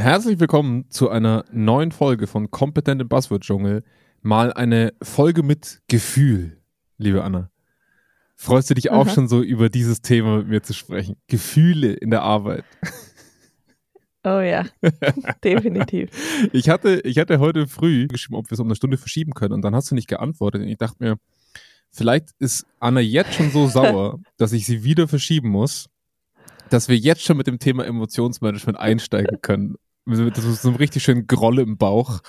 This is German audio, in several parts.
Herzlich willkommen zu einer neuen Folge von Kompetent im Buzzword-Dschungel. Mal eine Folge mit Gefühl, liebe Anna. Freust du dich auch Aha. schon so über dieses Thema mit mir zu sprechen? Gefühle in der Arbeit. Oh ja, definitiv. Ich hatte, ich hatte heute früh geschrieben, ob wir es um eine Stunde verschieben können und dann hast du nicht geantwortet. Und ich dachte mir, vielleicht ist Anna jetzt schon so sauer, dass ich sie wieder verschieben muss, dass wir jetzt schon mit dem Thema Emotionsmanagement einsteigen können. Dass wir so einen richtig schönen Groll im Bauch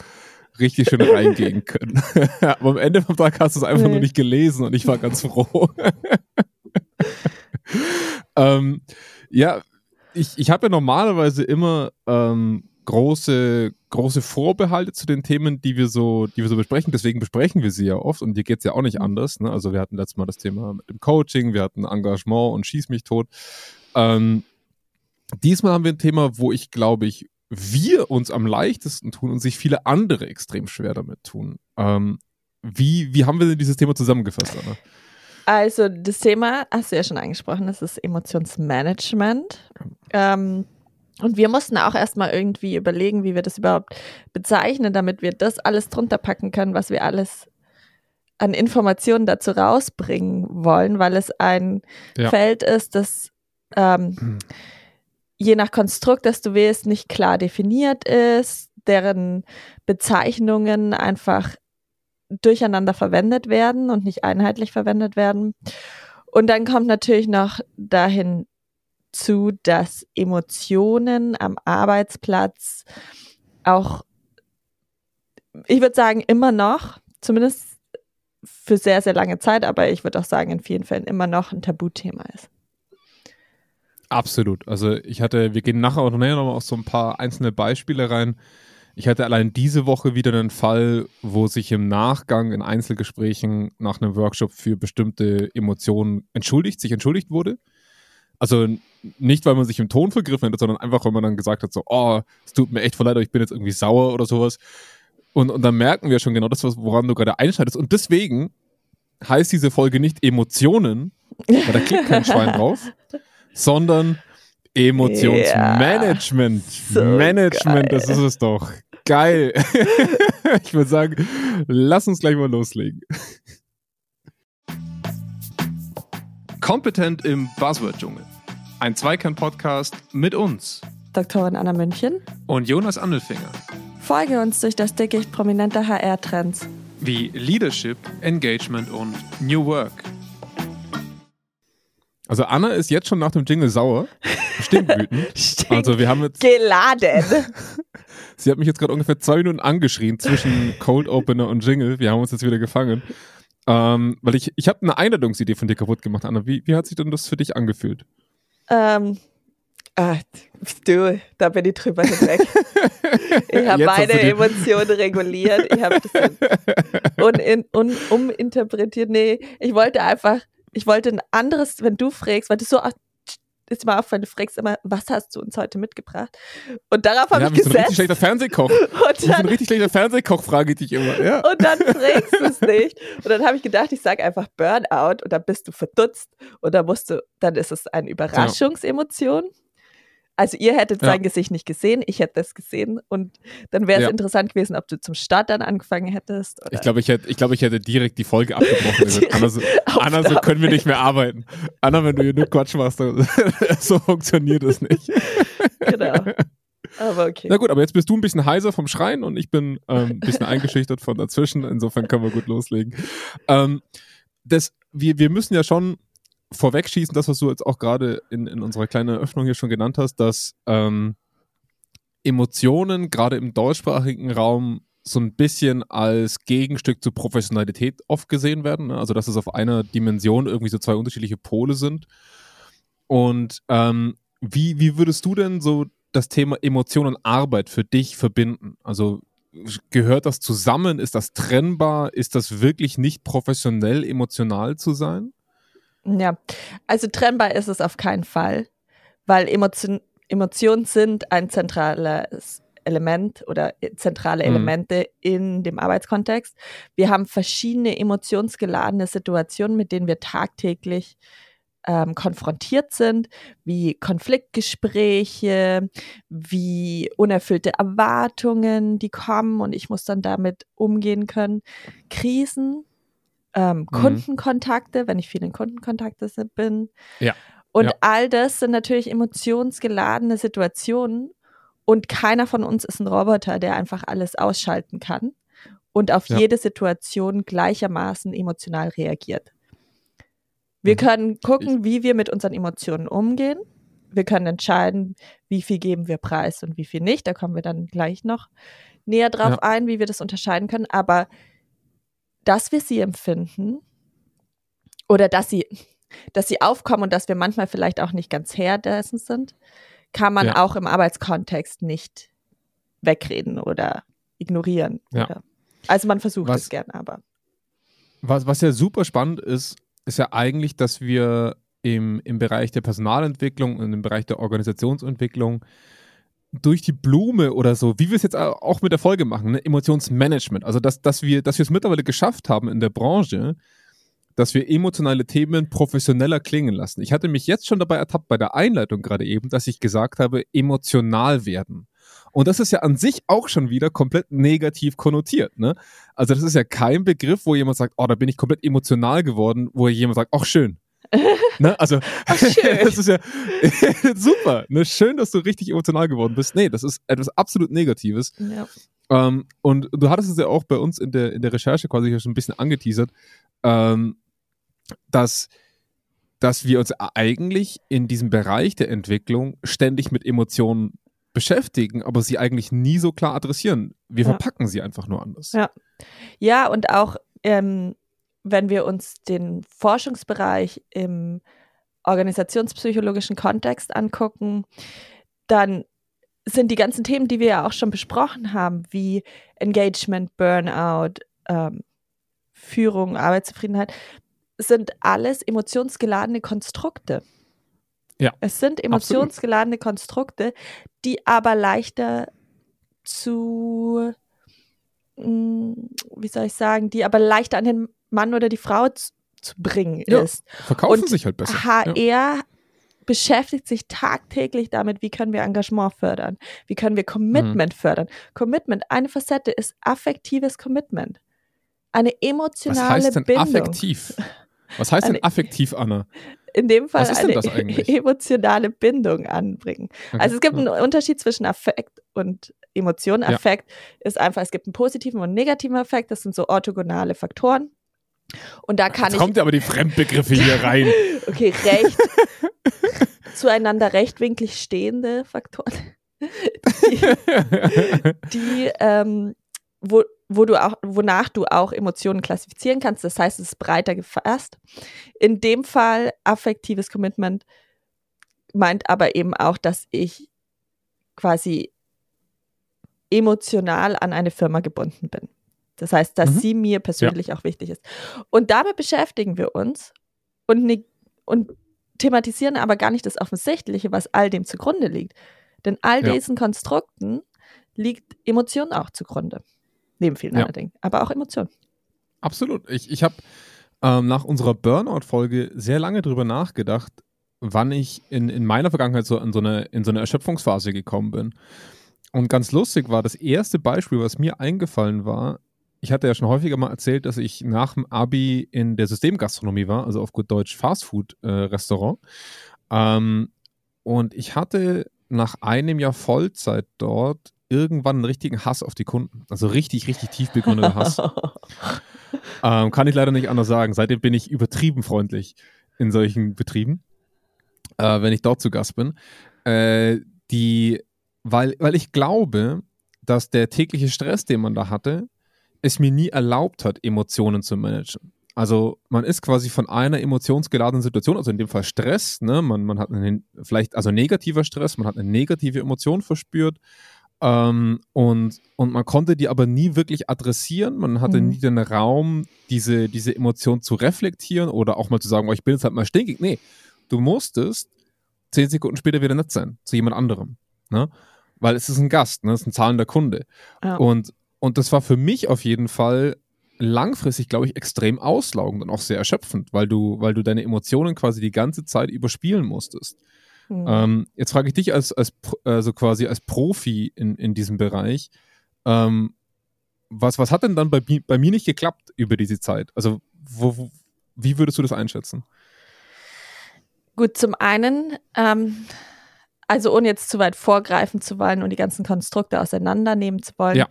richtig schön reingehen können. Aber am Ende vom Tag hast du es einfach Nee. nur nicht gelesen und ich war ganz froh. ähm, ja, ich, ich habe ja normalerweise immer ähm, große, große Vorbehalte zu den Themen, die wir so, die wir so besprechen. Deswegen besprechen wir sie ja oft und dir geht's ja auch nicht anders. Ne? Also wir hatten letztes Mal das Thema mit dem Coaching, wir hatten Engagement und Schieß mich tot. Ähm, diesmal haben wir ein Thema, wo ich glaube ich, wir uns am leichtesten tun und sich viele andere extrem schwer damit tun. Ähm, wie, wie haben wir denn dieses Thema zusammengefasst, Anna? Also das Thema hast du ja schon angesprochen, das ist Emotionsmanagement. Ähm, und wir mussten auch erstmal irgendwie überlegen, wie wir das überhaupt bezeichnen, damit wir das alles drunter packen können, was wir alles an Informationen dazu rausbringen wollen, weil es ein Ja. Feld ist, das ähm, je nach Konstrukt, das du wählst, nicht klar definiert ist, deren Bezeichnungen einfach durcheinander verwendet werden und nicht einheitlich verwendet werden. Und dann kommt natürlich noch dahin zu, dass Emotionen am Arbeitsplatz auch, ich würde sagen, immer noch, zumindest für sehr, sehr lange Zeit, aber ich würde auch sagen, in vielen Fällen immer noch ein Tabuthema ist. Absolut. Also ich hatte, wir gehen nachher auch näher nochmal auf so ein paar einzelne Beispiele rein. Ich hatte allein diese Woche wieder einen Fall, wo sich im Nachgang in Einzelgesprächen nach einem Workshop für bestimmte Emotionen entschuldigt, sich entschuldigt wurde. Also nicht, weil man sich im Ton vergriffen hat, sondern einfach, weil man dann gesagt hat, so, oh, es tut mir echt voll leid, aber ich bin jetzt irgendwie sauer oder sowas. Und, und dann merken wir schon genau das, woran du gerade einschneidest. Und deswegen heißt diese Folge nicht Emotionen, weil da klickt kein Schwein drauf, sondern Emotionsmanagement. so Management, das geil. ist es doch. Geil. ich würde sagen, lass uns gleich mal loslegen. Kompetent im Buzzword-Dschungel. Ein Zweikern-Podcast mit uns Doktorin Anna München. und Jonas Andelfinger. Folge uns durch das Dickicht prominenter HR-Trends. Wie Leadership, Engagement und New Work. Also Anna ist jetzt schon nach dem Jingle sauer, stinkwütend. Stinkt Also wir haben jetzt, geladen. sie hat mich jetzt gerade ungefähr zwei Minuten angeschrien zwischen Cold Opener und Jingle. Wir haben uns jetzt wieder gefangen. Ähm, weil ich, ich habe eine Einladungsidee von dir kaputt gemacht, Anna. Wie, wie hat sich denn das für dich angefühlt? ähm, ah, du, da bin ich drüber hinweg. Ich habe meine Emotionen reguliert. Ich habe das un, un, uminterpretiert. Nee, ich wollte einfach, ich wollte ein anderes, wenn du fragst, weil du so ist mir aufgefallen, du fragst immer, was hast du uns heute mitgebracht? Und darauf habe ja, ich wie so ein richtig gesetzt. schlechter Fernsehkoch. und so ein dann, richtig schlechter Fernsehkoch frage ich dich immer. Ja. und dann fragst du es nicht. Und dann habe ich gedacht, ich sage einfach Burnout und dann bist du verdutzt und dann musst du, dann ist es eine Überraschungsemotion. Also ihr hättet Ja. sein Gesicht nicht gesehen, ich hätte es gesehen und dann wäre es Ja. interessant gewesen, ob du zum Start dann angefangen hättest. Oder Ich glaube, ich hätte, ich, glaube, ich hätte direkt die Folge abgebrochen. Direkt Anna, so, Anna, so können wir nicht mehr arbeiten. Anna, wenn du hier nur Quatsch machst, dann, so funktioniert das nicht. genau. Aber okay. Na gut, aber jetzt bist du ein bisschen heiser vom Schreien und ich bin ähm, ein bisschen eingeschüchtert von dazwischen. Insofern können wir gut loslegen. Ähm, das, wir, wir müssen ja schon vorwegschießen, das, was du jetzt auch gerade in, in unserer kleinen Eröffnung hier schon genannt hast, dass ähm, Emotionen gerade im deutschsprachigen Raum so ein bisschen als Gegenstück zur Professionalität oft gesehen werden. Ne? Also dass es auf einer Dimension irgendwie so zwei unterschiedliche Pole sind. Und ähm, wie, wie würdest du denn so das Thema Emotion und Arbeit für dich verbinden? Also gehört das zusammen? Ist das trennbar? Ist das wirklich nicht professionell emotional zu sein? Ja, also trennbar ist es auf keinen Fall, weil Emotion, Emotionen sind ein zentrales Element oder zentrale Mhm. Elemente in dem Arbeitskontext. Wir haben verschiedene emotionsgeladene Situationen, mit denen wir tagtäglich ähm, konfrontiert sind, wie Konfliktgespräche, wie unerfüllte Erwartungen, die kommen und ich muss dann damit umgehen können. Krisen, ähm, mhm. Kundenkontakte, wenn ich viel in Kundenkontakte bin. Ja. Und ja. all das sind natürlich emotionsgeladene Situationen und keiner von uns ist ein Roboter, der einfach alles ausschalten kann und auf ja. jede Situation gleichermaßen emotional reagiert. Wir mhm. können gucken, wie wir mit unseren Emotionen umgehen. Wir können entscheiden, wie viel geben wir preis und wie viel nicht. Da kommen wir dann gleich noch näher drauf ja. ein, wie wir das unterscheiden können. Aber dass wir sie empfinden oder dass sie, dass sie aufkommen und dass wir manchmal vielleicht auch nicht ganz Herr dessen sind, kann man ja. auch im Arbeitskontext nicht wegreden oder ignorieren. Ja. Oder, also man versucht was, es gerne, aber. Was, was ja super spannend ist, ist ja eigentlich, dass wir im, im Bereich der Personalentwicklung und im Bereich der Organisationsentwicklung durch die Blume oder so, wie wir es jetzt auch mit der Folge machen, ne? Emotionsmanagement. Also, dass, dass wir dass es mittlerweile geschafft haben in der Branche, dass wir emotionale Themen professioneller klingen lassen. Ich hatte mich jetzt schon dabei ertappt bei der Einleitung gerade eben, dass ich gesagt habe, emotional werden. Und das ist ja an sich auch schon wieder komplett negativ konnotiert. Ne? Also das ist ja kein Begriff, wo jemand sagt, oh, da bin ich komplett emotional geworden, wo jemand sagt, ach schön. Ne? Also das ist ja super. Ne? Schön, dass du richtig emotional geworden bist. Nee, das ist etwas absolut Negatives. Ja. Ähm, und du hattest es ja auch bei uns in der, in der Recherche quasi schon ein bisschen angeteasert, ähm, dass dass wir uns eigentlich in diesem Bereich der Entwicklung ständig mit Emotionen beschäftigen, aber sie eigentlich nie so klar adressieren. Wir ja. verpacken sie einfach nur anders. Ja, ja und auch ähm, wenn wir uns den Forschungsbereich im organisationspsychologischen Kontext angucken, dann sind die ganzen Themen, die wir ja auch schon besprochen haben, wie Engagement, Burnout, ähm, Führung, Arbeitszufriedenheit, sind alles emotionsgeladene Konstrukte. Ja, es sind emotionsgeladene absolut. Konstrukte, die aber leichter zu, wie soll ich sagen, die aber leichter an den Mann oder die Frau zu, zu bringen ja, ist. Verkaufen Und sich halt besser. HR ja. beschäftigt sich tagtäglich damit, wie können wir Engagement fördern, wie können wir Commitment mhm. fördern. Commitment, eine Facette ist affektives Commitment. Eine emotionale Was heißt denn Bindung. affektiv? Was heißt denn affektiv, Anna? In dem Fall eine emotionale Bindung anbringen. Okay. Also es gibt einen Unterschied zwischen Affekt und Emotion. Affekt ja. ist einfach, es gibt einen positiven und einen negativen Affekt. Das sind so orthogonale Faktoren. Und da kann Jetzt ich. kommt aber die Fremdbegriffe hier rein. okay, recht. zueinander rechtwinklig stehende Faktoren. die, die ähm, wo, wo du auch, wonach du auch Emotionen klassifizieren kannst. Das heißt, es ist breiter gefasst. In dem Fall affektives Commitment meint aber eben auch, dass ich quasi emotional an eine Firma gebunden bin. Das heißt, dass mhm. sie mir persönlich ja. auch wichtig ist. Und damit beschäftigen wir uns und, ne, und thematisieren aber gar nicht das Offensichtliche, was all dem zugrunde liegt. Denn all ja. diesen Konstrukten liegt Emotion auch zugrunde. Neben vielen ja. anderen Dingen. Aber auch Emotionen. Absolut. Ich, ich habe ähm, nach unserer Burnout-Folge sehr lange drüber nachgedacht, wann ich in, in meiner Vergangenheit so in so, eine, in so eine Erschöpfungsphase gekommen bin. Und ganz lustig war das erste Beispiel, was mir eingefallen war. Ich hatte ja schon häufiger mal erzählt, dass ich nach dem Abi in der Systemgastronomie war, also auf gut Deutsch Fastfood-Restaurant. Äh, ähm, und ich hatte nach einem Jahr Vollzeit dort irgendwann einen richtigen Hass auf die Kunden. Also richtig, richtig tief begründeter Hass. ähm, kann ich leider nicht anders sagen. Seitdem bin ich übertrieben freundlich in solchen Betrieben, äh, wenn ich dort zu Gast bin. Äh, die, weil, weil ich glaube, dass der tägliche Stress, den man da hatte, es mir nie erlaubt hat, Emotionen zu managen. Also man ist quasi von einer emotionsgeladenen Situation, also in dem Fall Stress, ne? man, man hat einen, vielleicht, also negativer Stress, man hat eine negative Emotion verspürt, ähm, und, und man konnte die aber nie wirklich adressieren. Man hatte mhm. nie den Raum, diese, diese Emotion zu reflektieren oder auch mal zu sagen, oh, ich bin jetzt halt mal stinkig. Nee, du musstest zehn Sekunden später wieder nett sein zu jemand anderem. Ne? Weil es ist ein Gast, ne? es ist ein zahlender Kunde. Ja. Und, und das war für mich auf jeden Fall langfristig, glaube ich, extrem auslaugend und auch sehr erschöpfend, weil du, weil du deine Emotionen quasi die ganze Zeit überspielen musstest. Mhm. Ähm, jetzt frage ich dich als, als also quasi als Profi in, in diesem Bereich, ähm, was, was hat denn dann bei, bei mir nicht geklappt über diese Zeit? Also wo, wo, wie würdest du das einschätzen? Gut, zum einen, ähm, also ohne jetzt zu weit vorgreifen zu wollen und die ganzen Konstrukte auseinandernehmen zu wollen, ja.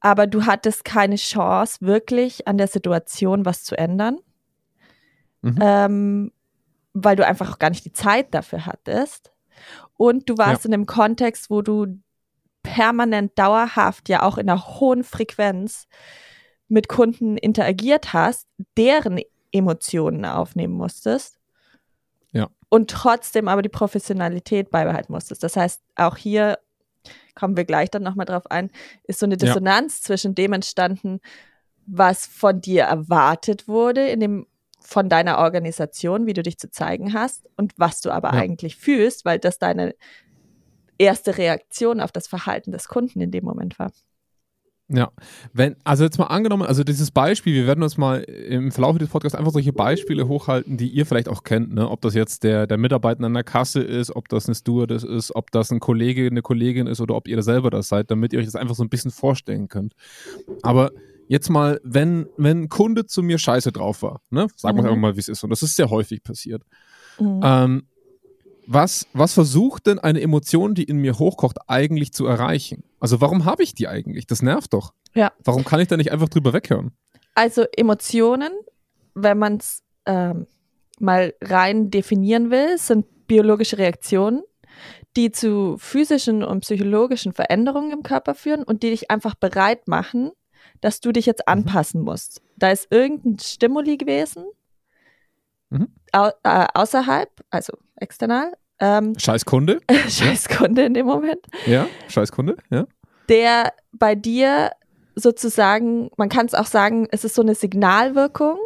aber du hattest keine Chance, wirklich an der Situation was zu ändern, mhm. ähm, weil du einfach auch gar nicht die Zeit dafür hattest. Und du warst ja. in einem Kontext, wo du permanent, dauerhaft, ja auch in einer hohen Frequenz mit Kunden interagiert hast, deren Emotionen aufnehmen musstest. Ja. Und trotzdem aber die Professionalität beibehalten musstest. Das heißt, auch hier kommen wir gleich dann nochmal drauf ein, ist so eine Dissonanz ja. zwischen dem entstanden, was von dir erwartet wurde in dem von deiner Organisation, wie du dich zu zeigen hast und was du aber ja. eigentlich fühlst, weil das deine erste Reaktion auf das Verhalten des Kunden in dem Moment war. Ja, wenn, also jetzt mal angenommen, also dieses Beispiel, wir werden uns mal im Verlauf des Podcasts einfach solche Beispiele hochhalten, die ihr vielleicht auch kennt, ne? ob das jetzt der, der Mitarbeiter an der Kasse ist, ob das eine Stewardess ist, ob das ein Kollege, eine Kollegin ist oder ob ihr selber das seid, damit ihr euch das einfach so ein bisschen vorstellen könnt. Aber jetzt mal, wenn, wenn ein Kunde zu mir scheiße drauf war, ne? sagen wir mhm. einfach mal, wie es ist, und das ist sehr häufig passiert, mhm. ähm, was, was versucht denn eine Emotion, die in mir hochkocht, eigentlich zu erreichen? Also warum habe ich die eigentlich? Das nervt doch. Ja. Warum kann ich da nicht einfach drüber weghören? Also Emotionen, wenn man es ähm, mal rein definieren will, sind biologische Reaktionen, die zu physischen und psychologischen Veränderungen im Körper führen und die dich einfach bereit machen, dass du dich jetzt mhm. anpassen musst. Da ist irgendein Stimuli gewesen, mhm. au äh, außerhalb, also external. Ähm, scheiß Kunde. scheiß Kunde in dem Moment. Ja, scheiß Kunde, ja. Der bei dir sozusagen, man kann es auch sagen, es ist so eine Signalwirkung,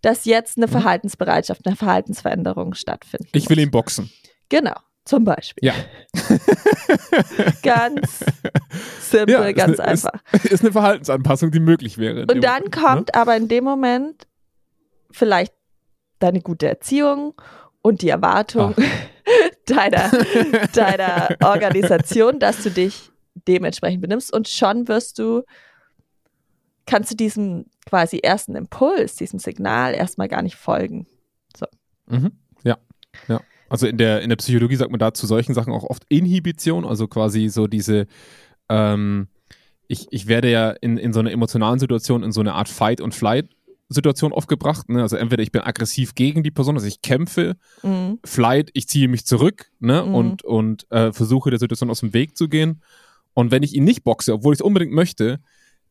dass jetzt eine mhm. Verhaltensbereitschaft, eine Verhaltensveränderung stattfindet. Ich will ihn boxen. Genau, zum Beispiel. Ja. ganz simpel, ja, ganz eine, einfach. Ist, ist, eine Verhaltensanpassung, die möglich wäre. Und dann Moment, kommt ne? aber in dem Moment vielleicht deine gute Erziehung und die Erwartung deiner, deiner Organisation, dass du dich dementsprechend benimmst und schon wirst du, kannst du diesem quasi ersten Impuls, diesem Signal erstmal gar nicht folgen. So. Mhm. Ja, ja. Also in der, in der Psychologie sagt man da zu solchen Sachen auch oft Inhibition, also quasi so diese, ähm, ich, ich werde ja in, in so einer emotionalen Situation in so eine Art Fight- und Flight Situation oft gebracht. Ne? Also entweder ich bin aggressiv gegen die Person, also ich kämpfe, mhm. Flight, ich ziehe mich zurück ne? Mhm. und, und äh, versuche der Situation aus dem Weg zu gehen. Und wenn ich ihn nicht boxe, obwohl ich es unbedingt möchte,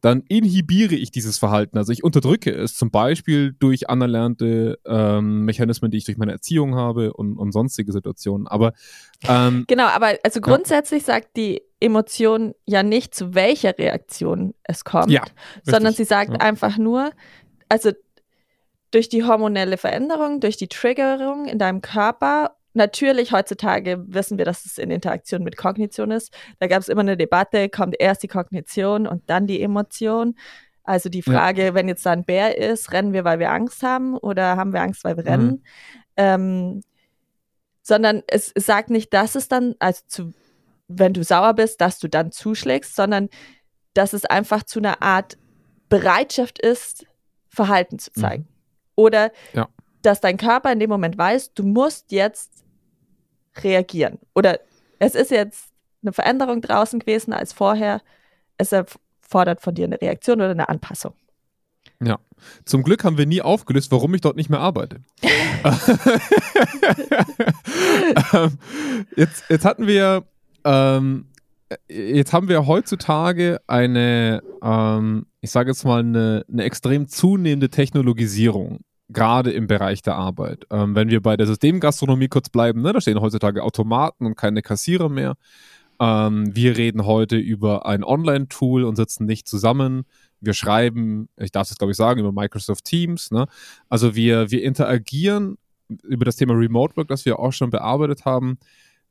dann inhibiere ich dieses Verhalten. Also ich unterdrücke es zum Beispiel durch anerlernte ähm, Mechanismen, die ich durch meine Erziehung habe und, und sonstige Situationen. Aber ähm, genau, aber also grundsätzlich ja. sagt die Emotion ja nicht, zu welcher Reaktion es kommt, ja, sondern sie sagt ja. einfach nur, also durch die hormonelle Veränderung, durch die Triggerung in deinem Körper. Natürlich, heutzutage wissen wir, dass es in Interaktion mit Kognition ist. Da gab es immer eine Debatte, kommt erst die Kognition und dann die Emotion. Also die Frage, ja. wenn jetzt da ein Bär ist, rennen wir, weil wir Angst haben oder haben wir Angst, weil wir mhm. rennen? Ähm, sondern es, es sagt nicht, dass es dann, also zu, wenn du sauer bist, dass du dann zuschlägst, sondern dass es einfach zu einer Art Bereitschaft ist, Verhalten zu mhm. zeigen. Mhm. Oder ja. dass dein Körper in dem Moment weiß, du musst jetzt reagieren. Oder es ist jetzt eine Veränderung draußen gewesen als vorher. Es erfordert von dir eine Reaktion oder eine Anpassung. Ja. Zum Glück haben wir nie aufgelöst, warum ich dort nicht mehr arbeite. Ähm, jetzt, jetzt hatten wir ähm, jetzt haben wir heutzutage eine, ähm, ich sage jetzt mal, eine, eine extrem zunehmende Technologisierung, gerade im Bereich der Arbeit. Ähm, wenn wir bei der Systemgastronomie kurz bleiben, ne, da stehen heutzutage Automaten und keine Kassierer mehr. Ähm, wir reden heute über ein Online-Tool und sitzen nicht zusammen. Wir schreiben, ich darf es glaube ich sagen, über Microsoft Teams. Ne? Also wir, wir interagieren über das Thema Remote Work, das wir auch schon bearbeitet haben,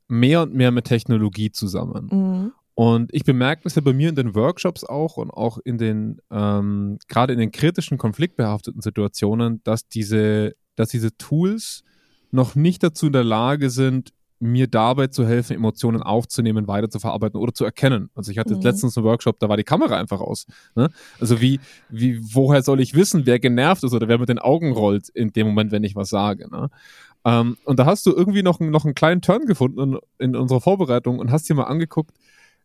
mehr und mehr mit Technologie zusammen. Mhm. Und ich bemerke das ja bei mir in den Workshops auch und auch in den, ähm, gerade in den kritischen, konfliktbehafteten Situationen, dass diese, dass diese Tools noch nicht dazu in der Lage sind, mir dabei zu helfen, Emotionen aufzunehmen, weiterzuverarbeiten oder zu erkennen. Also ich hatte mhm. letztens einen Workshop, da war die Kamera einfach aus. Ne? Also wie, wie, woher soll ich wissen, wer genervt ist oder wer mit den Augen rollt in dem Moment, wenn ich was sage. Ne? Ähm, und da hast du irgendwie noch, noch einen kleinen Turn gefunden in, in unserer Vorbereitung und hast dir mal angeguckt,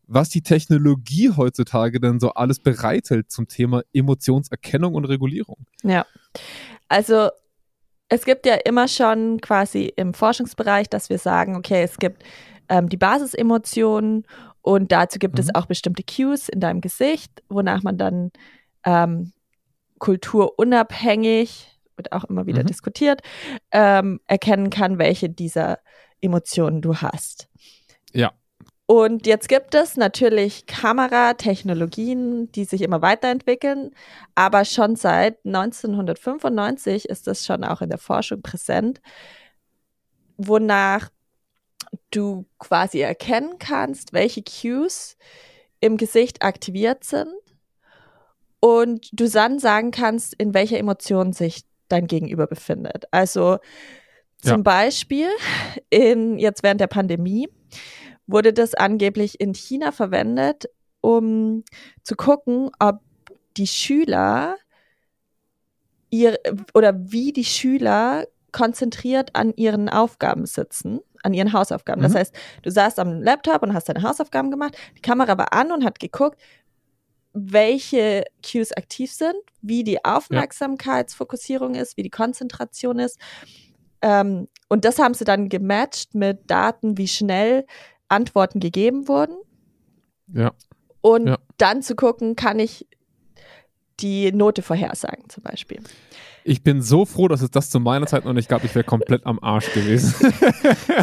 was die Technologie heutzutage denn so alles bereithält zum Thema Emotionserkennung und Regulierung. Ja, also es gibt ja immer schon quasi im Forschungsbereich, dass wir sagen, okay, es gibt ähm, die Basisemotionen und dazu gibt mhm. es auch bestimmte Cues in deinem Gesicht, wonach man dann ähm, kulturunabhängig, wird auch immer wieder mhm. diskutiert, ähm, erkennen kann, welche dieser Emotionen du hast. Ja. Und jetzt gibt es natürlich Kameratechnologien, die sich immer weiterentwickeln, aber schon seit 1995 ist das schon auch in der Forschung präsent, wonach du quasi erkennen kannst, welche Cues im Gesicht aktiviert sind und du dann sagen kannst, in welcher Emotion sich dein Gegenüber befindet. Also zum ja. Beispiel in jetzt während der Pandemie wurde das angeblich in China verwendet, um zu gucken, ob die Schüler ihr oder wie die Schüler konzentriert an ihren Aufgaben sitzen, an ihren Hausaufgaben. Mhm. Das heißt, du saßt am Laptop und hast deine Hausaufgaben gemacht, die Kamera war an und hat geguckt, welche Cues aktiv sind, wie die Aufmerksamkeitsfokussierung ist, wie die Konzentration ist. Ähm, und das haben sie dann gematcht mit Daten, wie schnell Antworten gegeben wurden. Ja. Und ja. dann zu gucken, kann ich die Note vorhersagen, zum Beispiel. Ich bin so froh, dass es das zu meiner Zeit noch nicht gab. Ich wäre komplett am Arsch gewesen.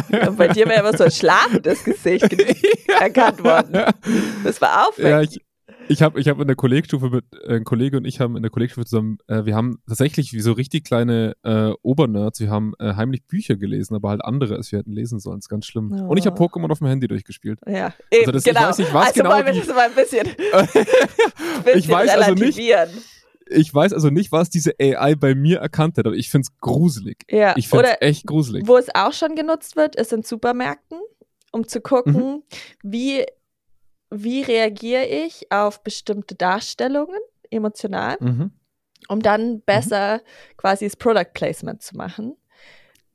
Ja, bei dir wäre immer so ein schlafendes Gesicht ja. erkannt worden. Das war aufregend. Ja, ich, ich habe ich hab in der Kollegstufe mit, äh, ein Kollege und ich haben in der Kollegstufe zusammen, äh, wir haben tatsächlich wie so richtig kleine äh, Obernerds, wir haben äh, heimlich Bücher gelesen, aber halt andere, als wir hätten lesen sollen. Das ist ganz schlimm. Oh. Und ich habe Pokémon auf dem Handy durchgespielt. Ja, eben, also das, genau. Ich weiß nicht, was also genau. Wollen wir das mal ein bisschen, bisschen ich weiß also nicht. Ich weiß also nicht, was diese AI bei mir erkannt hat, aber ich finde es gruselig. Ja. Ich finde es echt gruselig. Wo es auch schon genutzt wird, ist in Supermärkten, um zu gucken, mhm. wie wie reagiere ich auf bestimmte Darstellungen emotional, mhm. um dann besser mhm. quasi das Product Placement zu machen.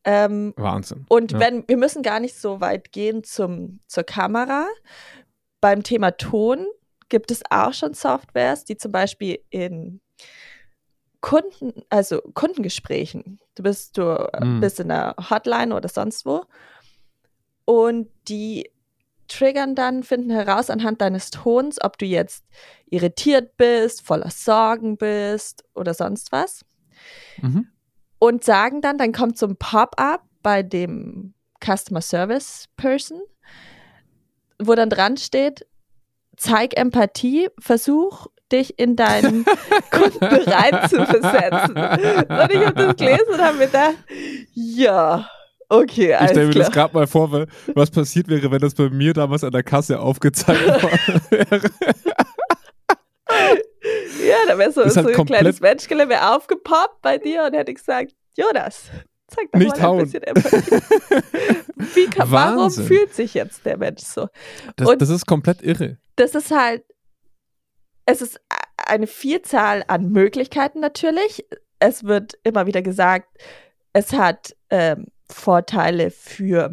Ähm, Wahnsinn. Und ja. wenn wir müssen gar nicht so weit gehen zum, zur Kamera. Beim Thema Ton gibt es auch schon Softwares, die zum Beispiel in Kunden, also Kundengesprächen, du bist du mhm. bist in einer Hotline oder sonst wo und die triggern dann, finden heraus anhand deines Tons, ob du jetzt irritiert bist, voller Sorgen bist oder sonst was. Mhm. Und sagen dann, dann kommt so ein Pop-up bei dem Customer Service Person, wo dann dran steht, zeig Empathie, versuch dich in deinen Kunden bereit zu versetzen. Und ich habe das gelesen und habe mir gedacht, ja, Okay, alles Ich stelle mir klar. das gerade mal vor, was passiert wäre, wenn das bei mir damals an der Kasse aufgezeigt wäre. ja, da wäre so, halt so ein kleines Menschgele wäre aufgepoppt bei dir und hätte gesagt, Jonas, zeig doch Nicht mal ein hauen. bisschen Empathie. Wie kann, warum fühlt sich jetzt der Mensch so? Das, das ist komplett irre. Das ist halt, es ist eine Vielzahl an Möglichkeiten natürlich. Es wird immer wieder gesagt, es hat ähm, Vorteile für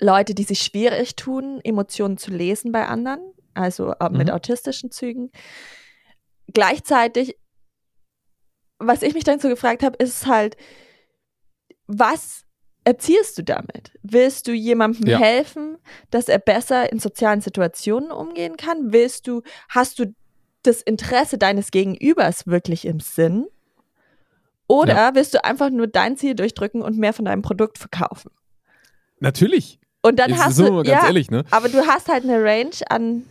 Leute, die sich schwierig tun, Emotionen zu lesen bei anderen, also äh, mit mhm. autistischen Zügen. Gleichzeitig, was ich mich dann so gefragt habe, ist halt, was erziehst du damit? Willst du jemandem ja. helfen, dass er besser in sozialen Situationen umgehen kann? Willst du, hast du das Interesse deines Gegenübers wirklich im Sinn? Oder ja. willst du einfach nur dein Ziel durchdrücken und mehr von deinem Produkt verkaufen? Natürlich. Und dann Jetzt hast du, ganz ja, ehrlich, ne? aber du hast halt eine Range an,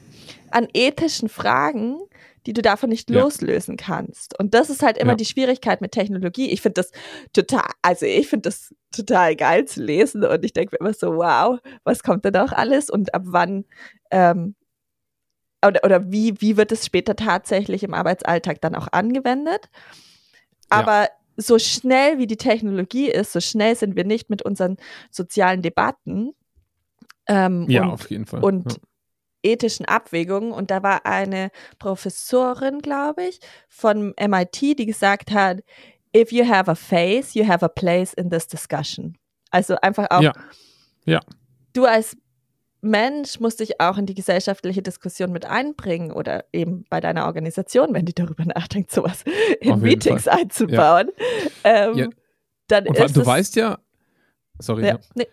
an ethischen Fragen, die du davon nicht ja. loslösen kannst. Und das ist halt immer ja. die Schwierigkeit mit Technologie. Ich finde das total, also ich finde das total geil zu lesen und ich denke mir immer so, wow, was kommt denn auch alles und ab wann ähm, oder, oder wie, wie wird es später tatsächlich im Arbeitsalltag dann auch angewendet. Aber ja. So schnell wie die Technologie ist, so schnell sind wir nicht mit unseren sozialen Debatten. Ähm, ja, und, auf jeden Fall. Und ja. ethischen Abwägungen. Und da war eine Professorin, glaube ich, von MIT, die gesagt hat, if you have a face, you have a place in this discussion. Also einfach auch, ja. Ja. du als Mensch musst dich auch in die gesellschaftliche Diskussion mit einbringen oder eben bei deiner Organisation, wenn die darüber nachdenkt, sowas in Meetings Fall. einzubauen. Ja. Ähm, ja. Dann Und ist du weißt ja, sorry. Ja, nee.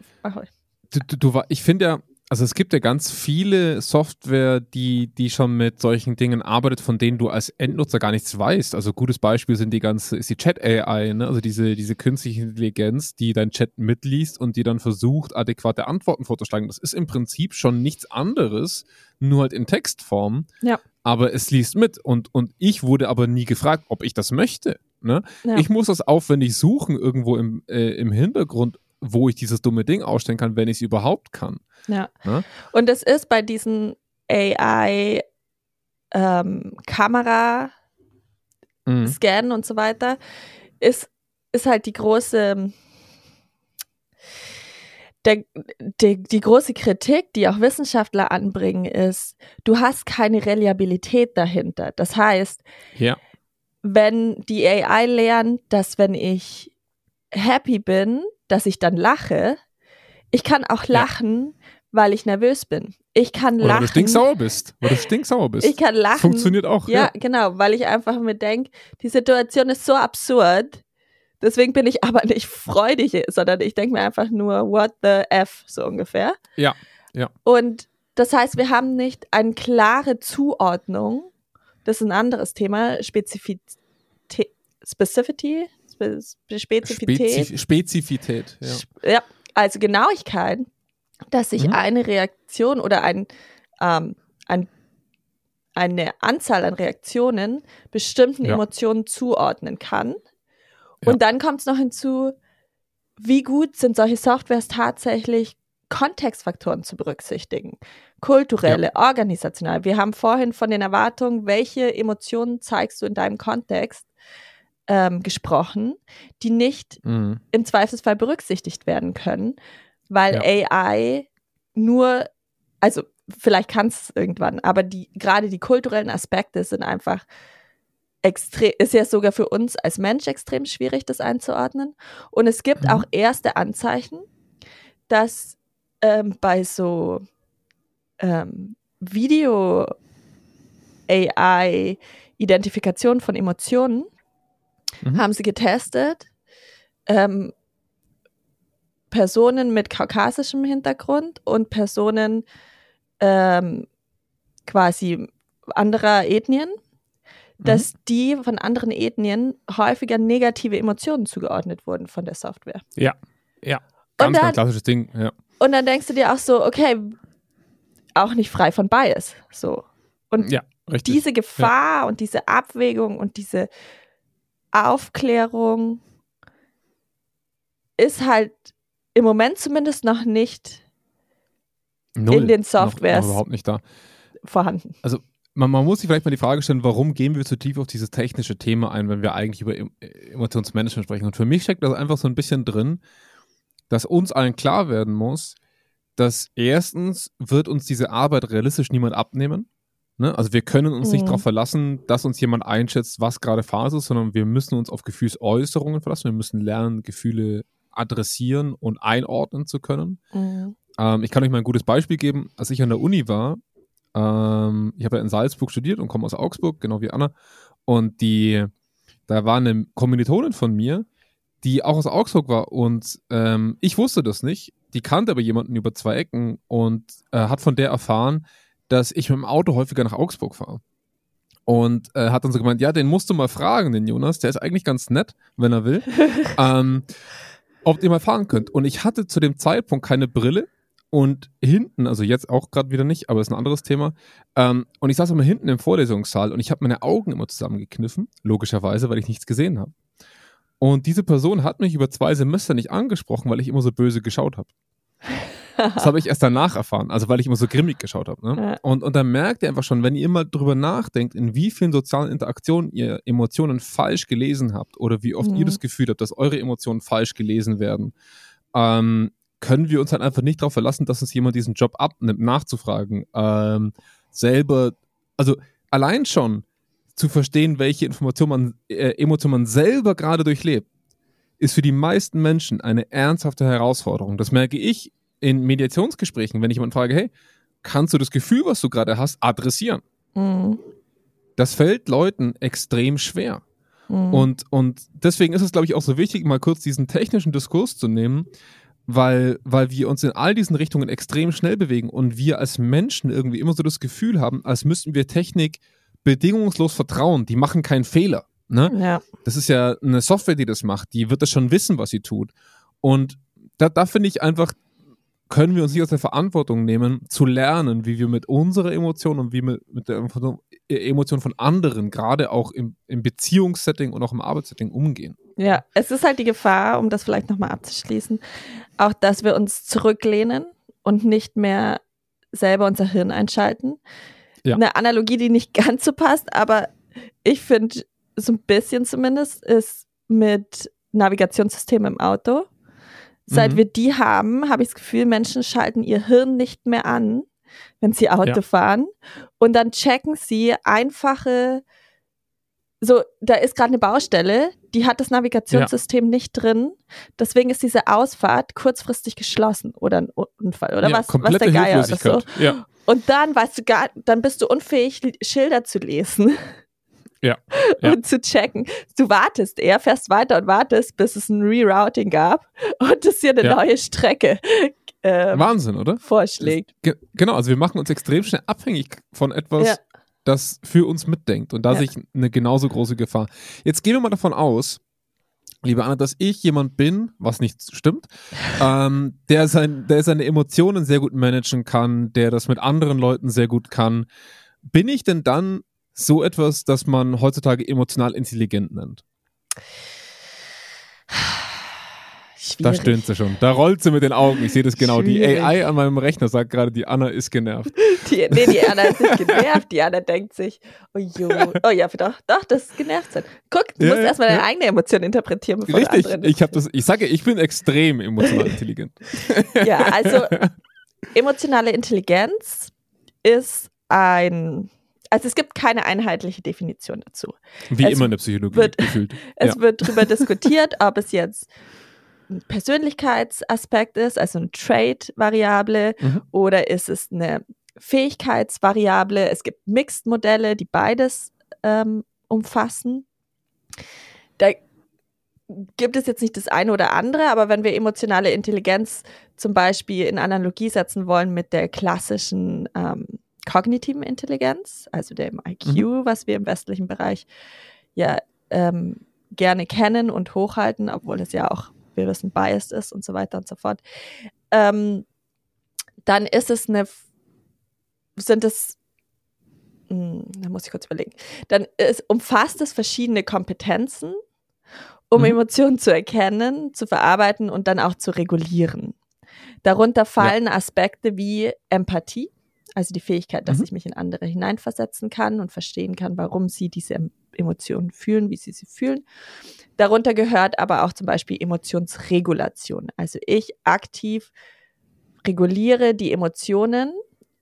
Du, du, du, ich finde ja, also es gibt ja ganz viele Software, die, die schon mit solchen Dingen arbeitet, von denen du als Endnutzer gar nichts weißt. Also gutes Beispiel sind die ganze, ist die Chat-AI, ne? also diese, diese künstliche Intelligenz, die dein Chat mitliest und die dann versucht, adäquate Antworten vorzuschlagen. Das ist im Prinzip schon nichts anderes, nur halt in Textform. Ja. Aber es liest mit und, und ich wurde aber nie gefragt, ob ich das möchte. Ne? Ja. Ich muss das aufwendig suchen irgendwo im, äh, im Hintergrund, wo ich dieses dumme Ding ausstellen kann, wenn ich es überhaupt kann. Ja. ja. Und es ist bei diesen AI ähm, Kamera mhm. Und so weiter, ist, ist halt die große der, die, die große Kritik, die auch Wissenschaftler anbringen, ist, du hast keine Reliabilität dahinter. Das heißt, ja. wenn die AI lernt, dass wenn ich happy bin, dass ich dann lache, ich kann auch lachen, ja. weil ich nervös bin. Ich kann Oder lachen. Oder du stinksauer bist. Oder du stinksauer bist. Ich kann lachen. Das funktioniert auch. Ja, ja, genau, weil ich einfach mir denke, die Situation ist so absurd. Deswegen bin ich aber nicht freudig, sondern ich denke mir einfach nur, what the F, so ungefähr. Ja, ja. Und das heißt, wir haben nicht eine klare Zuordnung. Das ist ein anderes Thema. Spezifität. Specificity? Spezifität. Spezif Spezifität, ja. ja also Genauigkeit, dass sich mhm. eine Reaktion oder ein, ähm, ein, eine Anzahl an Reaktionen bestimmten ja. Emotionen zuordnen kann. Ja. Und dann kommt es noch hinzu, wie gut sind solche Softwares tatsächlich Kontextfaktoren zu berücksichtigen. Kulturelle, ja. organisational. Wir haben vorhin von den Erwartungen, welche Emotionen zeigst du in deinem Kontext, ähm, gesprochen, die nicht mhm. im Zweifelsfall berücksichtigt werden können, weil ja. AI nur, also vielleicht kann es irgendwann, aber die gerade die kulturellen Aspekte sind einfach extrem, ist ja sogar für uns als Mensch extrem schwierig, das einzuordnen. Und es gibt mhm. auch erste Anzeichen, dass ähm, bei so ähm, Video AI Identifikation von Emotionen mhm. haben sie getestet. Ähm, Personen mit kaukasischem Hintergrund und Personen ähm, quasi anderer Ethnien, mhm. dass die von anderen Ethnien häufiger negative Emotionen zugeordnet wurden von der Software. Ja, ja. Ganz, dann, ganz klassisches Ding, ja. Und dann denkst du dir auch so, okay, auch nicht frei von Bias. So. Und ja, diese Gefahr ja. und diese Abwägung und diese Aufklärung ist halt im Moment zumindest noch nicht Null, in den Softwares noch, noch überhaupt nicht da. vorhanden. Also man, man, muss sich vielleicht mal die Frage stellen, warum gehen wir so tief auf dieses technische Thema ein, wenn wir eigentlich über Emotionsmanagement sprechen? Und für mich steckt das einfach so ein bisschen drin, dass uns allen klar werden muss, dass erstens wird uns diese Arbeit realistisch niemand abnehmen. Ne? Also wir können uns mhm. nicht darauf verlassen, dass uns jemand einschätzt, was gerade Phase ist, sondern wir müssen uns auf Gefühlsäußerungen verlassen. Wir müssen lernen, Gefühle adressieren und einordnen zu können. Mhm. Ähm, ich kann euch mal ein gutes Beispiel geben. Als ich an der Uni war, ähm, ich habe ja in Salzburg studiert und komme aus Augsburg, genau wie Anna. Und die, da war eine Kommilitonin von mir, die auch aus Augsburg war und ähm, ich wusste das nicht. Die kannte aber jemanden über zwei Ecken und äh, hat von der erfahren, dass ich mit dem Auto häufiger nach Augsburg fahre. Und äh, hat dann so gemeint, ja, den musst du mal fragen, den Jonas, der ist eigentlich ganz nett, wenn er will, ähm, ob ihr mal fahren könnt. Und ich hatte zu dem Zeitpunkt keine Brille und hinten, also jetzt auch gerade wieder nicht, aber das ist ein anderes Thema. Ähm, und ich saß immer hinten im Vorlesungssaal und ich habe meine Augen immer zusammengekniffen, logischerweise, weil ich nichts gesehen habe. Und diese Person hat mich über zwei Semester nicht angesprochen, weil ich immer so böse geschaut habe. Das habe ich erst danach erfahren, also weil ich immer so grimmig geschaut habe. Ne? Ja. Und, und dann merkt ihr einfach schon, wenn ihr immer drüber nachdenkt, in wie vielen sozialen Interaktionen ihr Emotionen falsch gelesen habt oder wie oft Mhm. ihr das Gefühl habt, dass eure Emotionen falsch gelesen werden, ähm, können wir uns halt einfach nicht darauf verlassen, dass uns jemand diesen Job abnimmt, nachzufragen. Ähm, selber, also allein schon zu verstehen, welche Information man, äh, Emotion man selber gerade durchlebt, ist für die meisten Menschen eine ernsthafte Herausforderung. Das merke ich in Mediationsgesprächen, wenn ich jemanden frage, hey, kannst du das Gefühl, was du gerade hast, adressieren? Mhm. Das fällt Leuten extrem schwer. Mhm. Und, und deswegen ist es, glaube ich, auch so wichtig, mal kurz diesen technischen Diskurs zu nehmen, weil, weil wir uns in all diesen Richtungen extrem schnell bewegen und wir als Menschen irgendwie immer so das Gefühl haben, als müssten wir Technik bedingungslos vertrauen. Die machen keinen Fehler. Ne? ja. Das ist ja eine Software, die das macht. Die wird das schon wissen, was sie tut. Und da, da finde ich einfach, können wir uns nicht aus der Verantwortung nehmen, zu lernen, wie wir mit unserer Emotion und wie mit, mit der Emotion- äh, Emotion von anderen, gerade auch im, im Beziehungssetting und auch im Arbeitssetting umgehen. Ja, es ist halt die Gefahr, um das vielleicht nochmal abzuschließen, auch, dass wir uns zurücklehnen und nicht mehr selber unser Hirn einschalten. Ja. Eine Analogie, die nicht ganz so passt, aber ich finde, so ein bisschen zumindest, ist mit Navigationssystemen im Auto. Seit Mhm. wir die haben, habe ich das Gefühl, Menschen schalten ihr Hirn nicht mehr an, wenn sie Auto Ja. fahren. Und dann checken sie einfache, so, da ist gerade eine Baustelle, die hat das Navigationssystem nicht drin. Deswegen ist diese Ausfahrt kurzfristig geschlossen oder ein Unfall oder ja, was, was der Geier oder so. Ja, Und dann weißt du gar, dann bist du unfähig, Schilder zu lesen. Ja, ja. Und zu checken. Du wartest eher, fährst weiter und wartest, bis es ein Rerouting gab und es dir eine Ja. neue Strecke ähm, Wahnsinn, oder? vorschlägt. Ge genau, also wir machen uns extrem schnell abhängig von etwas, Ja. das für uns mitdenkt. Und da sehe ich eine genauso große Gefahr. Jetzt gehen wir mal davon aus, liebe Anna, dass ich jemand bin, was nicht stimmt, ähm, der, sein, der seine Emotionen sehr gut managen kann, der das mit anderen Leuten sehr gut kann. Bin ich denn dann so etwas, das man heutzutage emotional intelligent nennt? Da Schwierig. stöhnt sie schon. Da rollt sie mit den Augen. Ich sehe das genau. Die Schwierig. AI an meinem Rechner sagt gerade, die Anna ist genervt. Die, nee, die Anna ist nicht genervt. Die Anna denkt sich, oh jo, oh ja, doch, doch, das ist genervt sein. Guck, du Ja, musst ja, erstmal deine ja. eigene Emotion interpretieren, bevor Richtig, andere ich habe das, ich sage, ich bin extrem emotional intelligent. Ja, also emotionale Intelligenz ist ein, also es gibt keine einheitliche Definition dazu. Wie Es immer in der Psychologie wird- gefühlt. Es Ja. wird darüber diskutiert, ob es jetzt ein Persönlichkeitsaspekt ist, also eine Trait-Variable, Mhm. oder ist es eine Fähigkeitsvariable. Es gibt Mixed-Modelle, die beides ähm, umfassen. Da gibt es jetzt nicht das eine oder andere, aber wenn wir emotionale Intelligenz zum Beispiel in Analogie setzen wollen mit der klassischen ähm, kognitiven Intelligenz, also dem IQ, was wir im westlichen Bereich ja ähm, gerne kennen und hochhalten, obwohl es ja auch, wir wissen, biased ist und so weiter und so fort, ähm, dann ist es eine, sind es, hm, da muss ich kurz überlegen, dann ist, umfasst es verschiedene Kompetenzen, um Mhm. Emotionen zu erkennen, zu verarbeiten und dann auch zu regulieren. Darunter fallen Aspekte wie Empathie, also die Fähigkeit, dass Mhm. ich mich in andere hineinversetzen kann und verstehen kann, warum sie diese Em- Emotionen fühlen, wie sie sie fühlen. Darunter gehört aber auch zum Beispiel Emotionsregulation. Also ich aktiv reguliere die Emotionen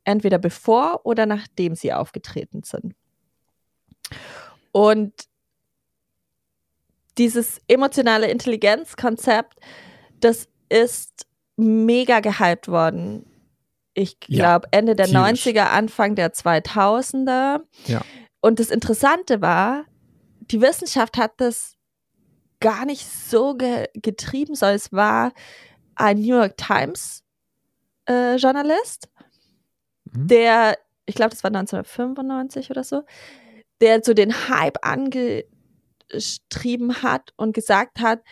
entweder bevor oder nachdem sie aufgetreten sind. Und dieses emotionale Intelligenzkonzept, das ist mega gehypt worden. Ich Ja, glaube Ende der tierisch. 90er, Anfang der 2000er. Ja. Und das Interessante war, die Wissenschaft hat das gar nicht so ge getrieben, sondern es war ein New York Times äh, Journalist, Mhm. der, ich glaube, das war 1995 oder so, der so den Hype angetrieben hat und gesagt hat,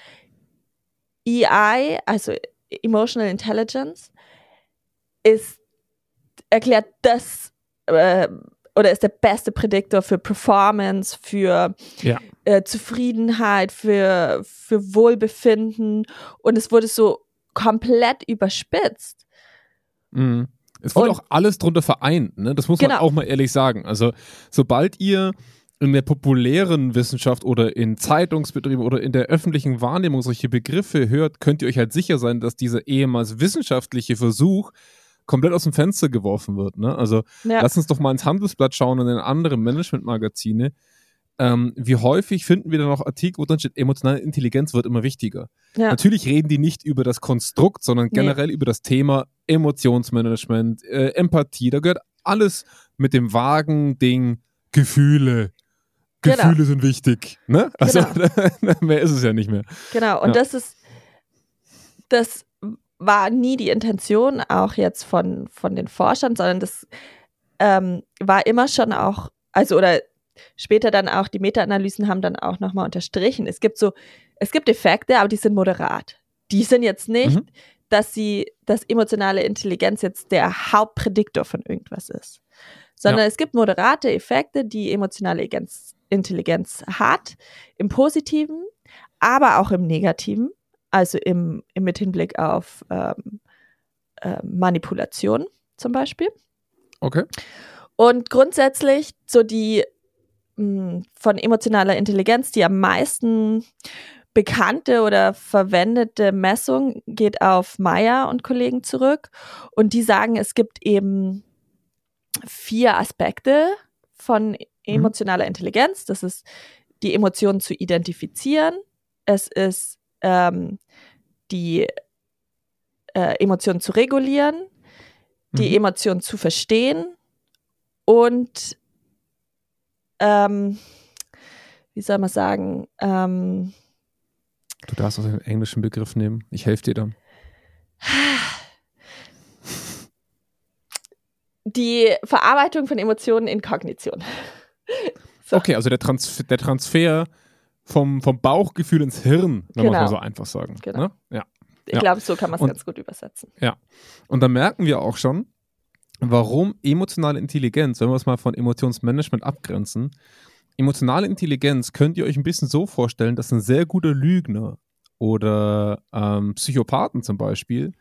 EI, also Emotional Intelligence, ist erklärt das äh, oder ist der beste Prädiktor für Performance, für Ja. äh, Zufriedenheit, für, für Wohlbefinden und es wurde so komplett überspitzt. Mhm. Es wird Und- auch alles drunter vereint, ne? Das muss man Genau. auch mal ehrlich sagen. Also, sobald ihr in der populären Wissenschaft oder in Zeitungsbetrieben oder in der öffentlichen Wahrnehmung solche Begriffe hört, könnt ihr euch halt sicher sein, dass dieser ehemals wissenschaftliche Versuch komplett aus dem Fenster geworfen wird. Ne? Also Ja. lass uns doch mal ins Handelsblatt schauen und in andere Managementmagazine. Ähm, wie häufig finden wir da noch Artikel, wo dann steht, emotionale Intelligenz wird immer wichtiger. Ja. Natürlich reden die nicht über das Konstrukt, sondern Nee. generell über das Thema Emotionsmanagement, äh, Empathie. Da gehört alles mit dem vagen Ding Gefühle. Genau. Gefühle sind wichtig. Ne? Also Genau. mehr ist es ja nicht mehr. Genau, und Ja. das ist, das war nie die Intention, auch jetzt von, von den Forschern, sondern das ähm, war immer schon auch, also oder später dann auch, die Meta-Analysen haben dann auch nochmal unterstrichen. Es gibt so, es gibt Effekte, aber die sind moderat. Die sind jetzt nicht, Mhm. dass sie, dass emotionale Intelligenz jetzt der Hauptprädiktor von irgendwas ist. Sondern Ja. es gibt moderate Effekte, die emotionale Intelligenz, Intelligenz hat, im Positiven, aber auch im Negativen, also im, im mit Hinblick auf ähm, äh, Manipulation zum Beispiel. Okay. Und grundsätzlich so die mh, von emotionaler Intelligenz, die am meisten bekannte oder verwendete Messung geht auf Meyer und Kollegen zurück. Und die sagen, es gibt eben vier Aspekte von emotionaler Intelligenz. Das ist die Emotionen zu identifizieren. Es ist ähm, die äh, Emotionen zu regulieren, die Mhm. Emotionen zu verstehen und ähm, wie soll man sagen, ähm, Du darfst auch den englischen Begriff nehmen. Ich helfe dir dann. die Verarbeitung von Emotionen in Kognition. So. Okay, also der, Transfer, der Transfer vom, vom Bauchgefühl ins Hirn, wenn man Genau. mal so einfach sagen. Genau. Ne? Ja. Ich Ja. glaube, so kann man es ganz gut übersetzen. Und da merken wir auch schon, warum emotionale Intelligenz, wenn wir es mal von Emotionsmanagement abgrenzen, emotionale Intelligenz könnt ihr euch ein bisschen so vorstellen, dass ein sehr guter Lügner oder ähm, Psychopathen zum Beispiel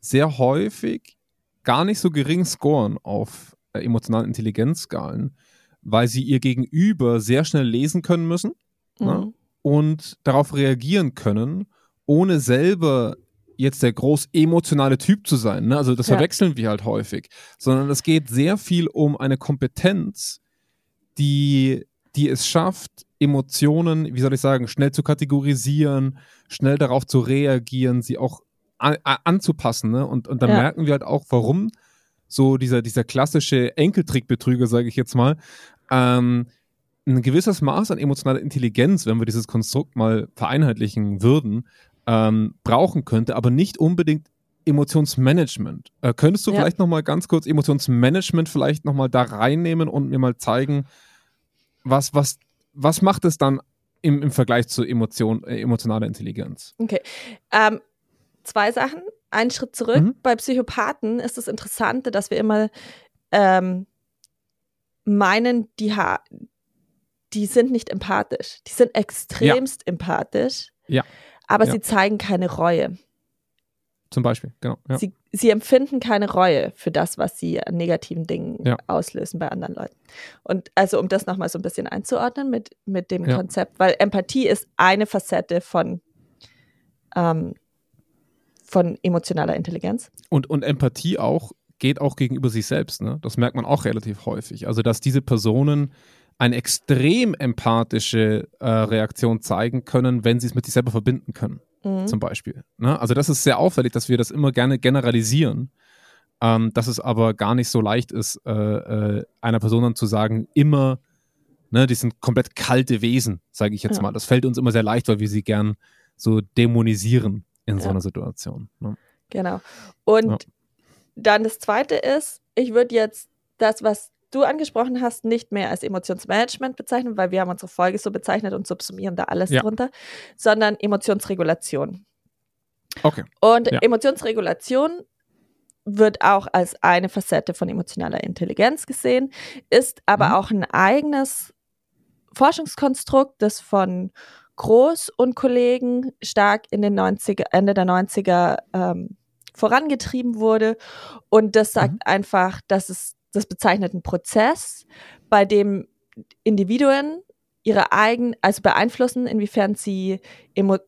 sehr häufig gar nicht so gering scoren auf äh, emotionalen Intelligenzskalen, weil sie ihr Gegenüber sehr schnell lesen können müssen Ne? Mhm. und darauf reagieren können, ohne selber jetzt der groß emotionale Typ zu sein. Ne? Also das Ja. verwechseln wir halt häufig. Sondern es geht sehr viel um eine Kompetenz, die, die es schafft, Emotionen, wie soll ich sagen, schnell zu kategorisieren, schnell darauf zu reagieren, sie auch an, anzupassen. Ne? Und, und dann Ja. merken wir halt auch, warum so dieser, dieser klassische Enkeltrickbetrüger, sage ich jetzt mal, ähm, ein gewisses Maß an emotionaler Intelligenz, wenn wir dieses Konstrukt mal vereinheitlichen würden, ähm, brauchen könnte, aber nicht unbedingt Emotionsmanagement. Äh, könntest du Ja. vielleicht noch mal ganz kurz Emotionsmanagement vielleicht noch mal da reinnehmen und mir mal zeigen, was, was, was macht es dann im, im Vergleich zu Emotion, äh, emotionaler Intelligenz? Okay. Ähm, zwei Sachen. Einen Schritt zurück. Mhm. Bei Psychopathen ist das Interessante, dass wir immer ähm, meinen, die, ha die sind nicht empathisch. Die sind extremst empathisch. Ja. Aber Ja. sie zeigen keine Reue. Zum Beispiel, genau. Ja. Sie, sie empfinden keine Reue für das, was sie an negativen Dingen Ja. auslösen bei anderen Leuten. Und also, um das nochmal so ein bisschen einzuordnen mit, mit dem Ja. Konzept, weil Empathie ist eine Facette von, ähm, von emotionaler Intelligenz. Und, und Empathie auch geht auch gegenüber sich selbst. Ne? Das merkt man auch relativ häufig. Also, dass diese Personen eine extrem empathische äh, Reaktion zeigen können, wenn sie es mit sich selber verbinden können, Mhm. zum Beispiel. Ne? Also, das ist sehr auffällig, dass wir das immer gerne generalisieren, ähm, dass es aber gar nicht so leicht ist, äh, äh, einer Person dann zu sagen, immer, ne, die sind komplett kalte Wesen, sage ich jetzt Ja. mal. Das fällt uns immer sehr leicht, weil wir sie gern so dämonisieren in so Ja. einer Situation. Ne? Genau. Und Ja. dann das zweite ist, ich würde jetzt das, was du angesprochen hast, nicht mehr als Emotionsmanagement bezeichnen, weil wir haben unsere Folge so bezeichnet und subsumieren da alles Ja. drunter, sondern Emotionsregulation. Okay. Und Ja. Emotionsregulation wird auch als eine Facette von emotionaler Intelligenz gesehen, ist aber Mhm. auch ein eigenes Forschungskonstrukt, das von Groß und Kollegen stark in den 90er, Ende der 90er ähm, vorangetrieben wurde. Und das sagt mhm. einfach, dass es das bezeichnet einen Prozess, bei dem Individuen ihre eigenen, also beeinflussen, inwiefern sie Emo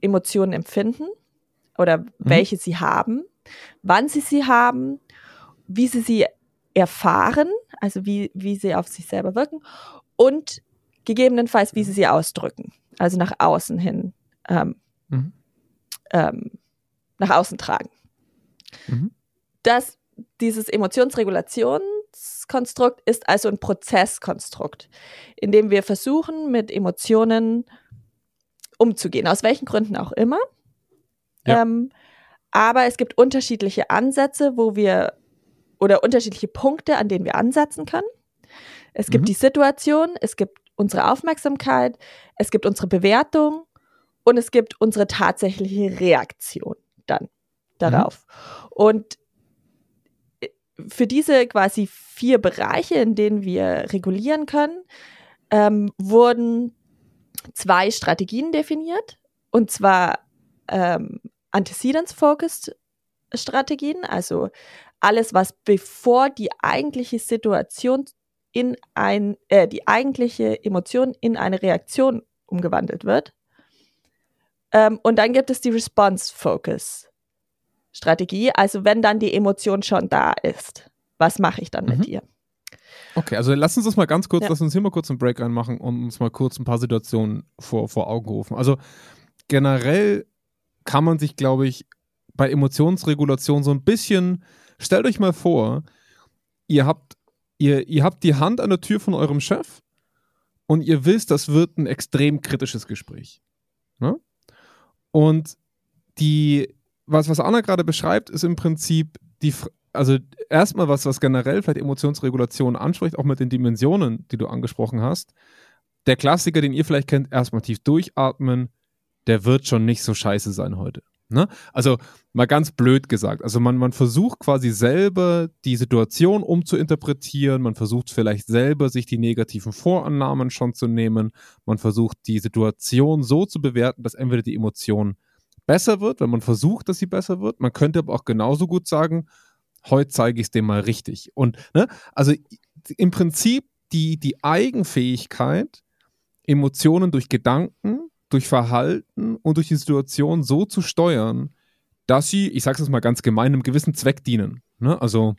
Emotionen empfinden oder mhm. welche sie haben, wann sie sie haben, wie sie sie erfahren, also wie, wie sie auf sich selber wirken und gegebenenfalls, wie sie sie ausdrücken, also nach außen hin, ähm, mhm. ähm, nach außen tragen. Mhm. Das, dieses Emotionsregulationskonstrukt ist also ein Prozesskonstrukt, in dem wir versuchen, mit Emotionen umzugehen, aus welchen Gründen auch immer. Ja. Ähm, aber es gibt unterschiedliche Ansätze, wo wir oder unterschiedliche Punkte, an denen wir ansetzen können. Es gibt mhm. die Situation, es gibt unsere Aufmerksamkeit, es gibt unsere Bewertung und es gibt unsere tatsächliche Reaktion dann darauf. Mhm. Und für diese quasi vier Bereiche, in denen wir regulieren können, ähm, wurden zwei Strategien definiert. Und zwar ähm, Antecedents-Focused Strategien, also alles, was bevor die eigentliche Situation in ein, äh, die eigentliche Emotion in eine Reaktion umgewandelt wird. Ähm, und dann gibt es die Response-Focus-Strategie, also wenn dann die Emotion schon da ist, was mache ich dann mhm. mit ihr? Okay, also lass uns das mal ganz kurz, ja. lass uns hier mal kurz einen Break reinmachen und uns mal kurz ein paar Situationen vor, vor Augen rufen. Also generell kann man sich, glaube ich, bei Emotionsregulation so ein bisschen, stellt euch mal vor, ihr habt, ihr, ihr habt die Hand an der Tür von eurem Chef und ihr wisst, das wird ein extrem kritisches Gespräch. Ne? Und die, was, was Anna gerade beschreibt, ist im Prinzip die, also erstmal was, was generell vielleicht Emotionsregulation anspricht, auch mit den Dimensionen, die du angesprochen hast. Der Klassiker, den ihr vielleicht kennt, erstmal tief durchatmen, der wird schon nicht so scheiße sein heute. Ne? Also mal ganz blöd gesagt. Also man, man versucht quasi selber die Situation umzuinterpretieren, man versucht vielleicht selber sich die negativen Vorannahmen schon zu nehmen, man versucht die Situation so zu bewerten, dass entweder die Emotion besser wird, wenn man versucht, dass sie besser wird. Man könnte aber auch genauso gut sagen, heute zeige ich es dem mal richtig. Und ne, also im Prinzip die, die Eigenfähigkeit, Emotionen durch Gedanken durch Verhalten und durch die Situation so zu steuern, dass sie, ich sage es mal ganz gemein, einem gewissen Zweck dienen. Ne? Also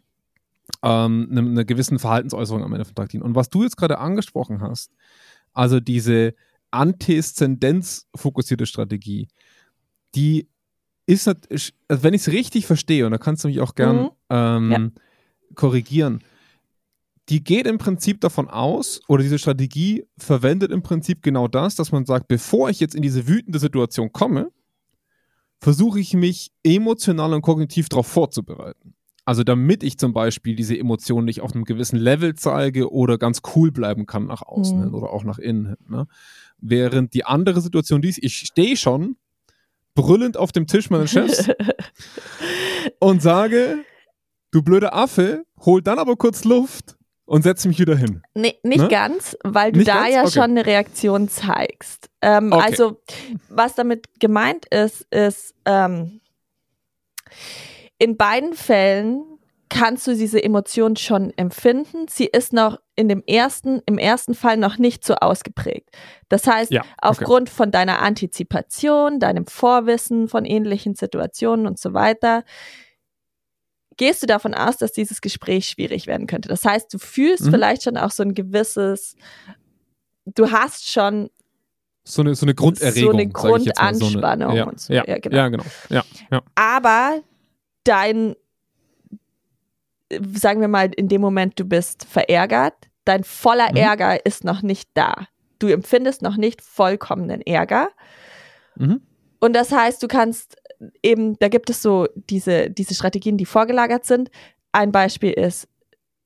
ähm, einer, gewissen Verhaltensäußerung am Ende vom Tag dienen. Und was du jetzt gerade angesprochen hast, also diese Antiszendenz-fokussierte Strategie, die ist, also wenn ich es richtig verstehe, und da kannst du mich auch gern mhm. ähm, ja. korrigieren, die geht im Prinzip davon aus, oder diese Strategie verwendet im Prinzip genau das, dass man sagt, bevor ich jetzt in diese wütende Situation komme, versuche ich mich emotional und kognitiv darauf vorzubereiten. Also damit ich zum Beispiel diese Emotionen nicht auf einem gewissen Level zeige oder ganz cool bleiben kann nach außen mhm. hin oder auch nach innen hin. Ne? Während die andere Situation die ist, ich stehe schon brüllend auf dem Tisch meines Chefs und sage, du blöder Affe, hol dann aber kurz Luft und setze mich wieder hin. Nee, nicht ne? ganz, weil du nicht da ganz? ja okay. schon eine Reaktion zeigst. Ähm, okay. Also, was damit gemeint ist, ist, ähm, in beiden Fällen kannst du diese Emotion schon empfinden. Sie ist noch in dem ersten, im ersten Fall noch nicht so ausgeprägt. Das heißt, ja, okay. aufgrund von deiner Antizipation, deinem Vorwissen von ähnlichen Situationen und so weiter, gehst du davon aus, dass dieses Gespräch schwierig werden könnte. Das heißt, du fühlst mhm. vielleicht schon auch so ein gewisses, du hast schon so eine, so eine Grunderregung. So eine Grundanspannung. So eine, ja, so. Genau. Ja, genau. Aber dein, sagen wir mal, in dem Moment, du bist verärgert, dein voller mhm. Ärger ist noch nicht da. Du empfindest noch nicht vollkommenen Ärger. Mhm. Und das heißt, du kannst eben, da gibt es so diese, diese Strategien, die vorgelagert sind. Ein Beispiel ist,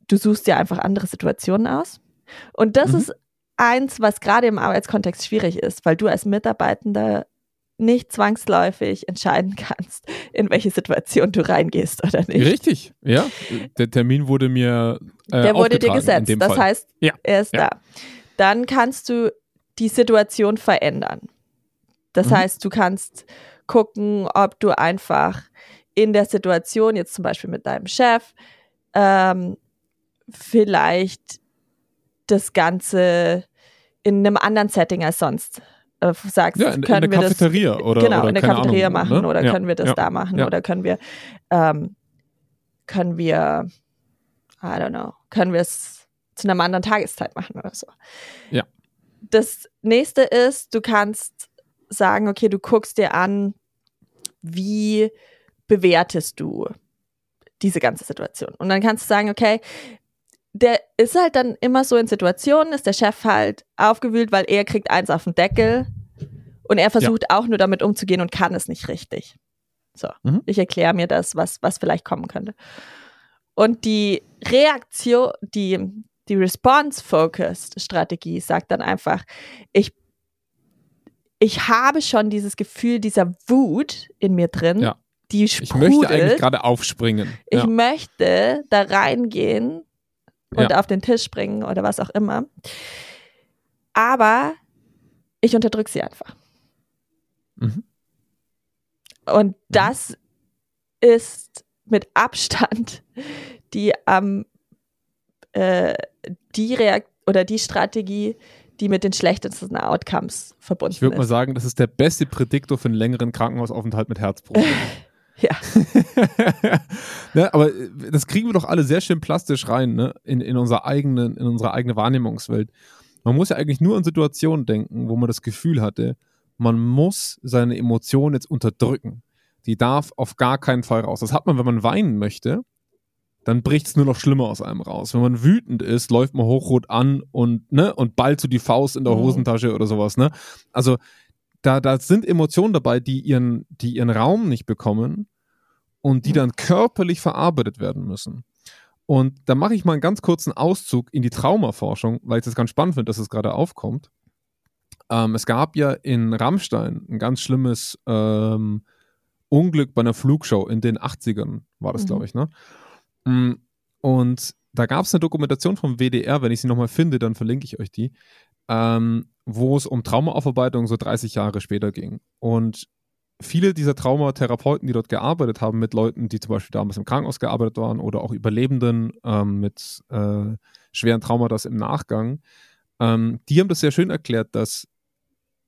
du suchst dir einfach andere Situationen aus. Und das mhm. ist eins, was gerade im Arbeitskontext schwierig ist, weil du als Mitarbeitender nicht zwangsläufig entscheiden kannst, in welche Situation du reingehst oder nicht. Richtig, ja. Der Termin wurde mir. Äh, Der wurde dir gesetzt. Das Fall. heißt, ja. er ist ja. da. Dann kannst du die Situation verändern. Das mhm. heißt, du kannst gucken, ob du einfach in der Situation, jetzt zum Beispiel mit deinem Chef, ähm, vielleicht das Ganze in einem anderen Setting als sonst äh, sagst, ja, in, können in der wir Cafeteria das oder genau oder in der Cafeteria Ahnung, machen ne? oder ja, können wir das ja, da machen oder können wir ähm, können wir I don't know können wir es zu einer anderen Tageszeit machen oder so. Ja. Das nächste ist, du kannst sagen, okay, du guckst dir an, wie bewertest du diese ganze Situation. Und dann kannst du sagen, okay, der ist halt dann immer so in Situationen, ist der Chef halt aufgewühlt, weil er kriegt eins auf den Deckel und er versucht auch nur damit umzugehen und kann es nicht richtig. So, Mhm. ich erkläre mir das, was, was vielleicht kommen könnte. Und die Reaktion, die, die Response-Focused-Strategie sagt dann einfach, ich, ich habe schon dieses Gefühl dieser Wut in mir drin, Ja. die Ich sprudelt. möchte eigentlich gerade aufspringen. Ich ja. möchte da reingehen und Ja. auf den Tisch springen oder was auch immer. Aber ich unterdrücke sie einfach. Mhm. Und das ist mit Abstand die am äh, die Reakt oder die Strategie, die mit den schlechtesten Outcomes verbunden Ich würde mal ist. sagen, das ist der beste Prädiktor für einen längeren Krankenhausaufenthalt mit Herzproblemen. Ja. ne, aber äh, das kriegen wir doch alle sehr schön plastisch rein, ne? In, in, unserer eigenen, in unsere eigene Wahrnehmungswelt. Man muss ja eigentlich nur an Situationen denken, wo man das Gefühl hatte, man muss seine Emotionen jetzt unterdrücken. Die darf auf gar keinen Fall raus. Das hat man, wenn man weinen möchte, dann bricht es nur noch schlimmer aus einem raus. Wenn man wütend ist, läuft man hochrot an und, ne, und ballt so die Faust in der Mhm. Hosentasche oder sowas, ne? Also, da, da sind Emotionen dabei, die ihren, die ihren Raum nicht bekommen und die Mhm. dann körperlich verarbeitet werden müssen. Und da mache ich mal einen ganz kurzen Auszug in die Traumaforschung, weil ich das ganz spannend finde, dass es gerade aufkommt. Ähm, es gab ja in Rammstein ein ganz schlimmes ähm, Unglück bei einer Flugshow in den 80ern, war das, Mhm. glaube ich, ne? Mm, Und da gab es eine Dokumentation vom WDR, wenn ich sie nochmal finde, dann verlinke ich euch die, ähm, wo es um Traumaaufarbeitung so 30 Jahre später ging. Und viele dieser Traumatherapeuten, die dort gearbeitet haben, mit Leuten, die zum Beispiel damals im Krankenhaus gearbeitet waren oder auch Überlebenden ähm, mit äh, schweren Traumata im Nachgang, ähm, die haben das sehr schön erklärt, dass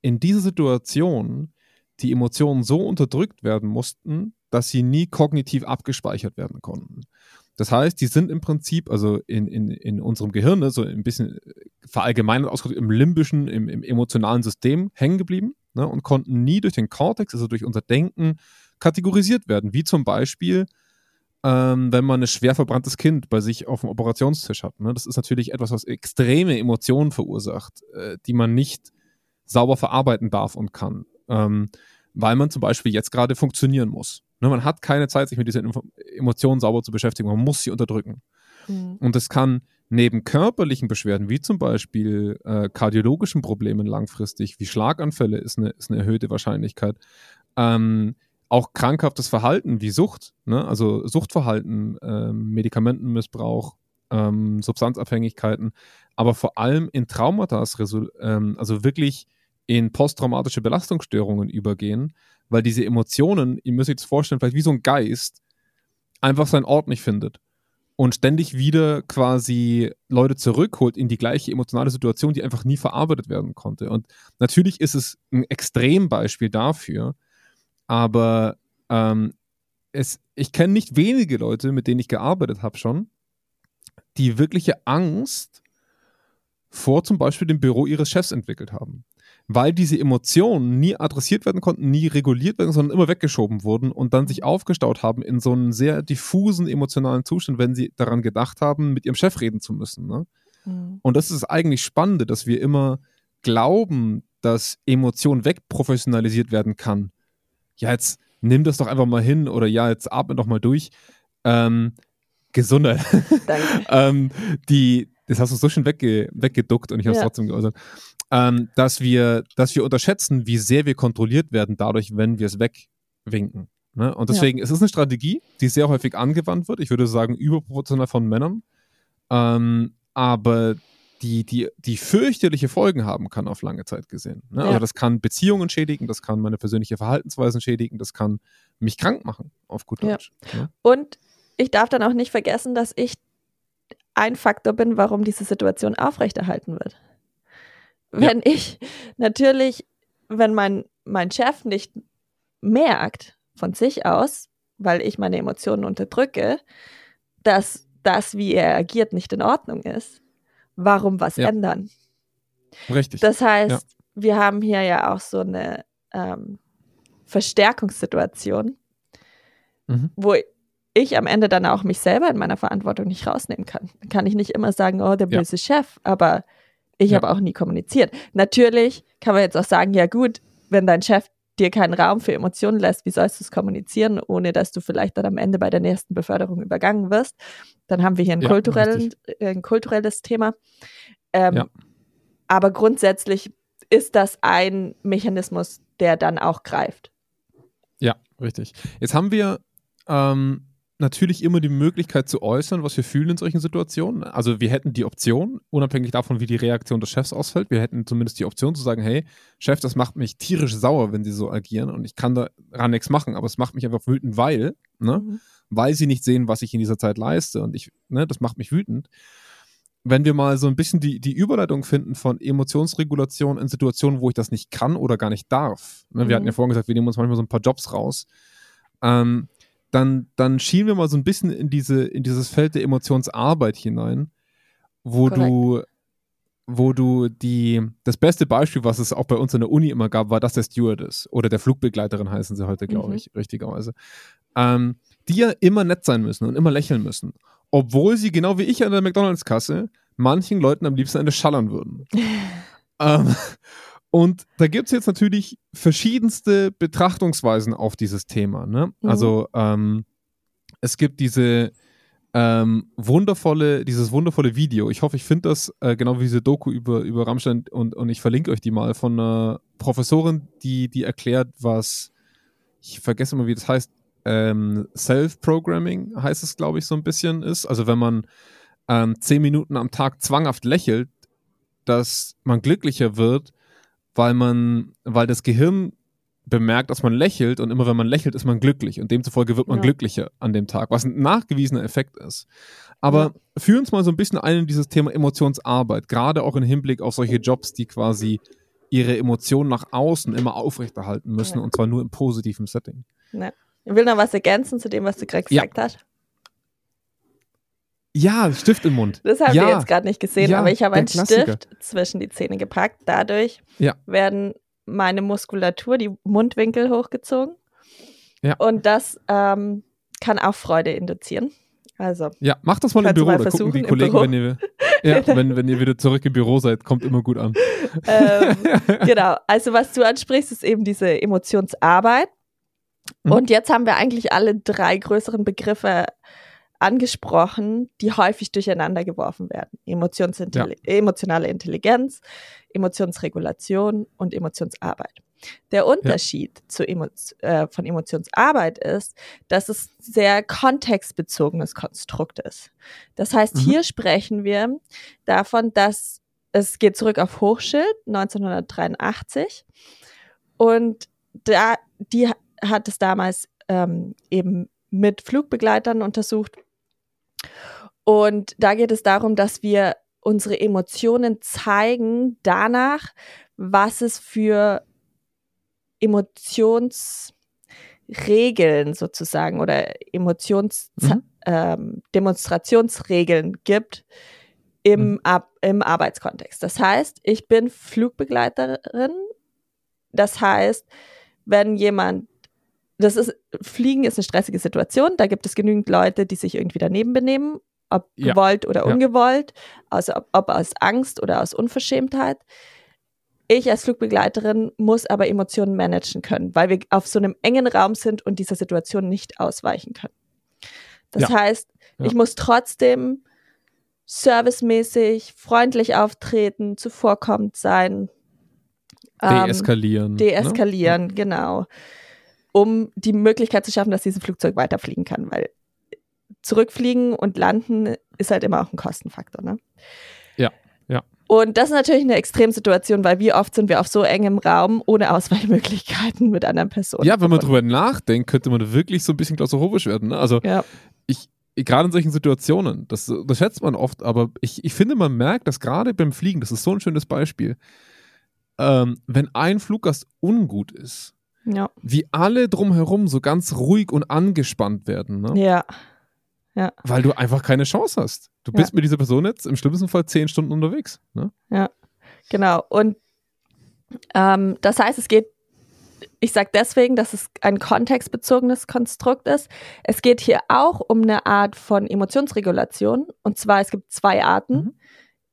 in dieser Situation die Emotionen so unterdrückt werden mussten, dass sie nie kognitiv abgespeichert werden konnten. Das heißt, die sind im Prinzip, also in, in, in unserem Gehirn, ne, so ein bisschen verallgemeinert ausgedrückt, im limbischen, im, im emotionalen System hängen geblieben ne, und konnten nie durch den Kortex, also durch unser Denken, kategorisiert werden. Wie zum Beispiel, ähm, wenn man ein schwer verbranntes Kind bei sich auf dem Operationstisch hat. Ne? Das ist natürlich etwas, was extreme Emotionen verursacht, äh, die man nicht sauber verarbeiten darf und kann. Ähm, weil man zum Beispiel jetzt gerade funktionieren muss. Ne, man hat keine Zeit, sich mit diesen Emotionen sauber zu beschäftigen. Man muss sie unterdrücken. Mhm. Und es kann neben körperlichen Beschwerden, wie zum Beispiel äh, kardiologischen Problemen langfristig, wie Schlaganfälle, ist eine, ist eine erhöhte Wahrscheinlichkeit, ähm, auch krankhaftes Verhalten wie Sucht, ne? also Suchtverhalten, ähm, Medikamentenmissbrauch, ähm, Substanzabhängigkeiten, aber vor allem in Traumata, ähm, also wirklich in posttraumatische Belastungsstörungen übergehen, weil diese Emotionen, ihr müsst euch das vorstellen, vielleicht wie so ein Geist, einfach seinen Ort nicht findet und ständig wieder quasi Leute zurückholt in die gleiche emotionale Situation, die einfach nie verarbeitet werden konnte. Und natürlich ist es ein Extrembeispiel dafür, aber ähm, es, ich kenne nicht wenige Leute, mit denen ich gearbeitet habe schon, die wirkliche Angst vor zum Beispiel dem Büro ihres Chefs entwickelt haben. Weil diese Emotionen nie adressiert werden konnten, nie reguliert werden, sondern immer weggeschoben wurden und dann sich aufgestaut haben in so einen sehr diffusen emotionalen Zustand, wenn sie daran gedacht haben, mit ihrem Chef reden zu müssen. Ne? Mhm. Und das ist eigentlich Spannende, dass wir immer glauben, dass Emotion wegprofessionalisiert werden kann. Ja, jetzt nimm das doch einfach mal hin oder ja, jetzt atme doch mal durch. Ähm, Gesundheit. Danke. ähm, die, das hast du so schön wegge, weggeduckt und ich habe es Ja. trotzdem geäußert, ähm, dass, wir, dass wir unterschätzen, wie sehr wir kontrolliert werden dadurch, wenn wir es wegwinken. Ne? Und deswegen es ist es eine Strategie, die sehr häufig angewandt wird. Ich würde sagen, überproportional von Männern. Ähm, aber die, die, die fürchterliche Folgen haben kann auf lange Zeit gesehen. Ne? Ja. Also das kann Beziehungen schädigen, das kann meine persönliche Verhaltensweisen schädigen, das kann mich krank machen, auf gut Ja. Deutsch. Ne? Und ich darf dann auch nicht vergessen, dass ich ein Faktor bin, warum diese Situation aufrechterhalten wird. Wenn ich natürlich, wenn mein, mein Chef nicht merkt von sich aus, weil ich meine Emotionen unterdrücke, dass das, wie er agiert, nicht in Ordnung ist, warum was Ja. ändern? Richtig. Das heißt, Ja. wir haben hier ja auch so eine ähm, Verstärkungssituation, Mhm. wo ich am Ende dann auch mich selber in meiner Verantwortung nicht rausnehmen kann. Dann kann ich nicht immer sagen, oh, der Ja. böse Chef, aber ich Ja. habe auch nie kommuniziert. Natürlich kann man jetzt auch sagen, ja gut, wenn dein Chef dir keinen Raum für Emotionen lässt, wie sollst du es kommunizieren, ohne dass du vielleicht dann am Ende bei der nächsten Beförderung übergangen wirst? Dann haben wir hier ein, Ja, kulturellen, ein kulturelles Thema. Ähm, Ja. Aber grundsätzlich ist das ein Mechanismus, der dann auch greift. Ja, richtig. Jetzt haben wir ähm, natürlich immer die Möglichkeit zu äußern, was wir fühlen in solchen Situationen. Also wir hätten die Option, unabhängig davon, wie die Reaktion des Chefs ausfällt, wir hätten zumindest die Option zu sagen, hey, Chef, das macht mich tierisch sauer, wenn sie so agieren und ich kann daran nichts machen, aber es macht mich einfach wütend, weil, ne, Mhm. weil sie nicht sehen, was ich in dieser Zeit leiste und ich, ne, das macht mich wütend. Wenn wir mal so ein bisschen die, die Überleitung finden von Emotionsregulation in Situationen, wo ich das nicht kann oder gar nicht darf. Ne, wir Mhm. hatten ja vorhin gesagt, wir nehmen uns manchmal so ein paar Jobs raus. Ähm, dann, dann schielen wir mal so ein bisschen in, diese, in dieses Feld der Emotionsarbeit hinein, wo Korrekt. du, wo du die, das beste Beispiel, was es auch bei uns in der Uni immer gab, war das der Stewardess oder der Flugbegleiterin heißen sie heute, glaube Mhm. ich, richtigerweise, ähm, die ja immer nett sein müssen und immer lächeln müssen, obwohl sie genau wie ich an der McDonalds-Kasse manchen Leuten am liebsten eine schallern würden. ähm, und da gibt es jetzt natürlich verschiedenste Betrachtungsweisen auf dieses Thema. Ne? Mhm. Also ähm, es gibt diese ähm, wundervolle, dieses wundervolle Video. Ich hoffe, ich finde das, äh, genau wie diese Doku über, über Rammstein und, und ich verlinke euch die mal von einer Professorin, die, die erklärt, was, ich vergesse immer, wie das heißt, ähm, Self-Programming heißt es, glaube ich, so ein bisschen ist. Also wenn man ähm, zehn Minuten am Tag zwanghaft lächelt, dass man glücklicher wird, weil man, weil das Gehirn bemerkt, dass man lächelt und immer wenn man lächelt, ist man glücklich und demzufolge wird man Ja. glücklicher an dem Tag, was ein nachgewiesener Effekt ist. Aber Ja. führ uns mal so ein bisschen ein in dieses Thema Emotionsarbeit, gerade auch im Hinblick auf solche Jobs, die quasi ihre Emotionen nach außen immer aufrechterhalten müssen Ja. und zwar nur im positiven Setting. Ne. Ich will noch was ergänzen zu dem, was du gerade Ja. gesagt hast. Ja, Stift im Mund. Das haben ja. wir jetzt gerade nicht gesehen, Ja, aber ich habe einen Klassiker. Stift zwischen die Zähne gepackt. Dadurch Ja. werden meine Muskulatur, die Mundwinkel hochgezogen. Ja. Und das ähm, kann auch Freude induzieren. Also, Ja, macht das mal im Büro, mal da gucken die Kollegen, wenn ihr, ja, wenn, wenn ihr wieder zurück im Büro seid, kommt immer gut an. ähm, genau. Also, was du ansprichst, ist eben diese Emotionsarbeit. Mhm. Und jetzt haben wir eigentlich alle drei größeren Begriffe angesprochen, die häufig durcheinander geworfen werden. Emotionsintelli Emotionale Intelligenz, Emotionsregulation und Emotionsarbeit. Der Unterschied zu Emo äh, von Emotionsarbeit ist, dass es sehr kontextbezogenes Konstrukt ist. Das heißt, Mhm. hier sprechen wir davon, dass es geht zurück auf Hochschild 1983 und da die hat es damals ähm, eben mit Flugbegleitern untersucht und da geht es darum, dass wir unsere Emotionen zeigen danach, was es für Emotionsregeln sozusagen oder Emotions Mhm. ähm, Demonstrationsregeln gibt im, Mhm. Ar im Arbeitskontext. Das heißt, ich bin Flugbegleiterin. Das heißt, wenn jemand, das ist, Fliegen ist eine stressige Situation, da gibt es genügend Leute, die sich irgendwie daneben benehmen, ob Ja. gewollt oder Ja. ungewollt, also ob, ob aus Angst oder aus Unverschämtheit. Ich als Flugbegleiterin muss aber Emotionen managen können, weil wir auf so einem engen Raum sind und dieser Situation nicht ausweichen können. Das Ja. heißt, ich muss trotzdem servicemäßig, freundlich auftreten, zuvorkommend sein. ähm, Deeskalieren. ne? deeskalieren, genau. Um die Möglichkeit zu schaffen, dass dieses Flugzeug weiterfliegen kann, weil zurückfliegen und landen ist halt immer auch ein Kostenfaktor. Ne? Ja, ja. Und das ist natürlich eine Extremsituation, weil wie oft sind wir auf so engem Raum ohne Ausweichmöglichkeiten mit anderen Personen. Ja, wenn man drüber nachdenkt, könnte man wirklich so ein bisschen klaustrophobisch werden. Ne? Also Ja. ich, gerade in solchen Situationen, das, das schätzt man oft, aber ich, ich finde, man merkt, dass gerade beim Fliegen, das ist so ein schönes Beispiel, ähm, wenn ein Fluggast ungut ist, Ja. wie alle drumherum so ganz ruhig und angespannt werden, ne? Ja. weil du einfach keine Chance hast. Du Ja. bist mit dieser Person jetzt im schlimmsten Fall zehn Stunden unterwegs. Ne? Genau. Und ähm, das heißt, es geht, ich sage deswegen, dass es ein kontextbezogenes Konstrukt ist. Es geht hier auch um eine Art von Emotionsregulation. Und zwar, es gibt zwei Arten. Mhm.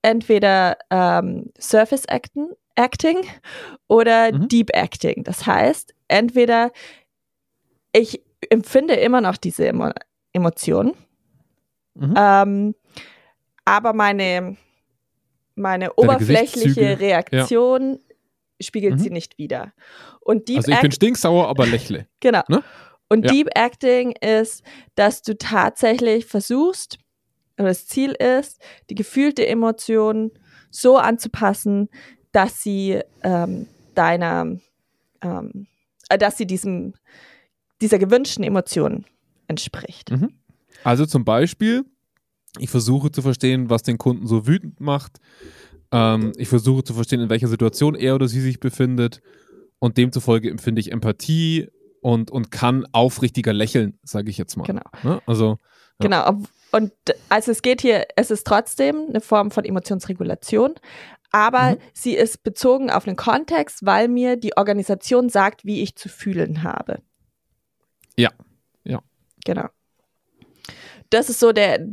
Entweder ähm, Surface Acten, Acting oder Mhm. Deep Acting. Das heißt, entweder ich empfinde immer noch diese Emo Emotionen, Mhm. ähm, aber meine, meine oberflächliche Reaktion spiegelt Mhm. sie nicht wider. Und Deep Also ich bin stinksauer, aber lächle. genau. ne? Und Ja. Deep Acting ist, dass du tatsächlich versuchst, oder das Ziel ist, die gefühlte Emotion so anzupassen, dass sie ähm, deiner, ähm, äh, dass sie diesem, dieser gewünschten Emotion entspricht. Mhm. Also zum Beispiel, ich versuche zu verstehen, was den Kunden so wütend macht. Ähm, ich versuche zu verstehen, in welcher Situation er oder sie sich befindet. Und demzufolge empfinde ich Empathie und, und kann aufrichtiger lächeln, sage ich jetzt mal. Genau. Ne? Also, Ja. Genau. Und also es geht hier, es ist trotzdem eine Form von Emotionsregulation, aber Mhm. sie ist bezogen auf einen Kontext, weil mir die Organisation sagt, wie ich zu fühlen habe. Ja. Ja. Genau. Das ist so der,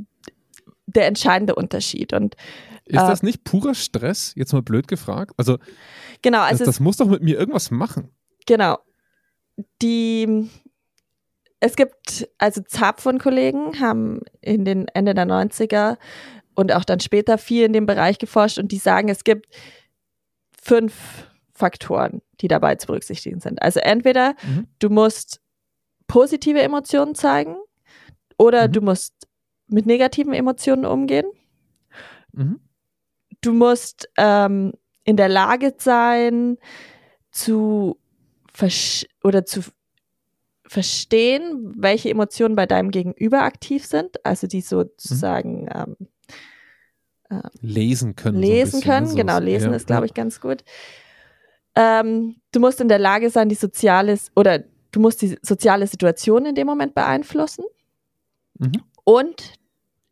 der entscheidende Unterschied. Und ist Äh, das nicht purer Stress? Jetzt mal blöd gefragt. Also, genau, das, also das muss doch mit mir irgendwas machen. Genau. Die, es gibt, also Zapf und Kollegen haben in den Ende der 90er und auch dann später viel in dem Bereich geforscht und die sagen, es gibt fünf Faktoren, die dabei zu berücksichtigen sind. Also entweder Mhm. du musst positive Emotionen zeigen oder Mhm. du musst mit negativen Emotionen umgehen. Mhm. du musst ähm, in der Lage sein, zu versch oder zu verstehen, welche Emotionen bei deinem Gegenüber aktiv sind, also die sozusagen ähm, Lesen können. so lesen bisschen, können. ne? So- genau, so- lesen ja, ist, glaube ja. ich, ganz gut. Ähm, du musst in der Lage sein, die soziale oder du musst die soziale Situation in dem Moment beeinflussen. Mhm. Und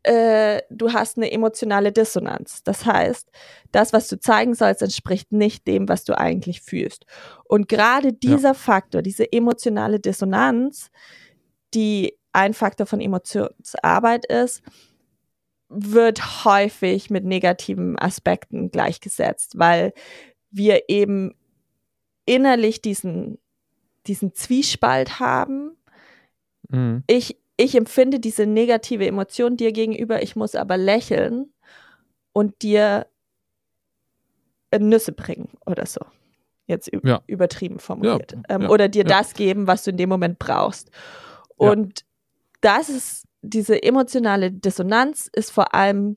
äh, du hast eine emotionale Dissonanz. Das heißt, das, was du zeigen sollst, entspricht nicht dem, was du eigentlich fühlst. Und gerade dieser Faktor, diese emotionale Dissonanz, die ein Faktor von Emotionsarbeit ist, wird häufig mit negativen Aspekten gleichgesetzt, weil wir eben innerlich diesen, diesen Zwiespalt haben. Mhm. Ich, ich empfinde diese negative Emotion dir gegenüber, ich muss aber lächeln und dir äh, Nüsse bringen oder so. Jetzt Ja. übertrieben formuliert. Ja, ähm, ja, oder dir das geben, was du in dem Moment brauchst. Und das ist, diese emotionale Dissonanz ist vor allem,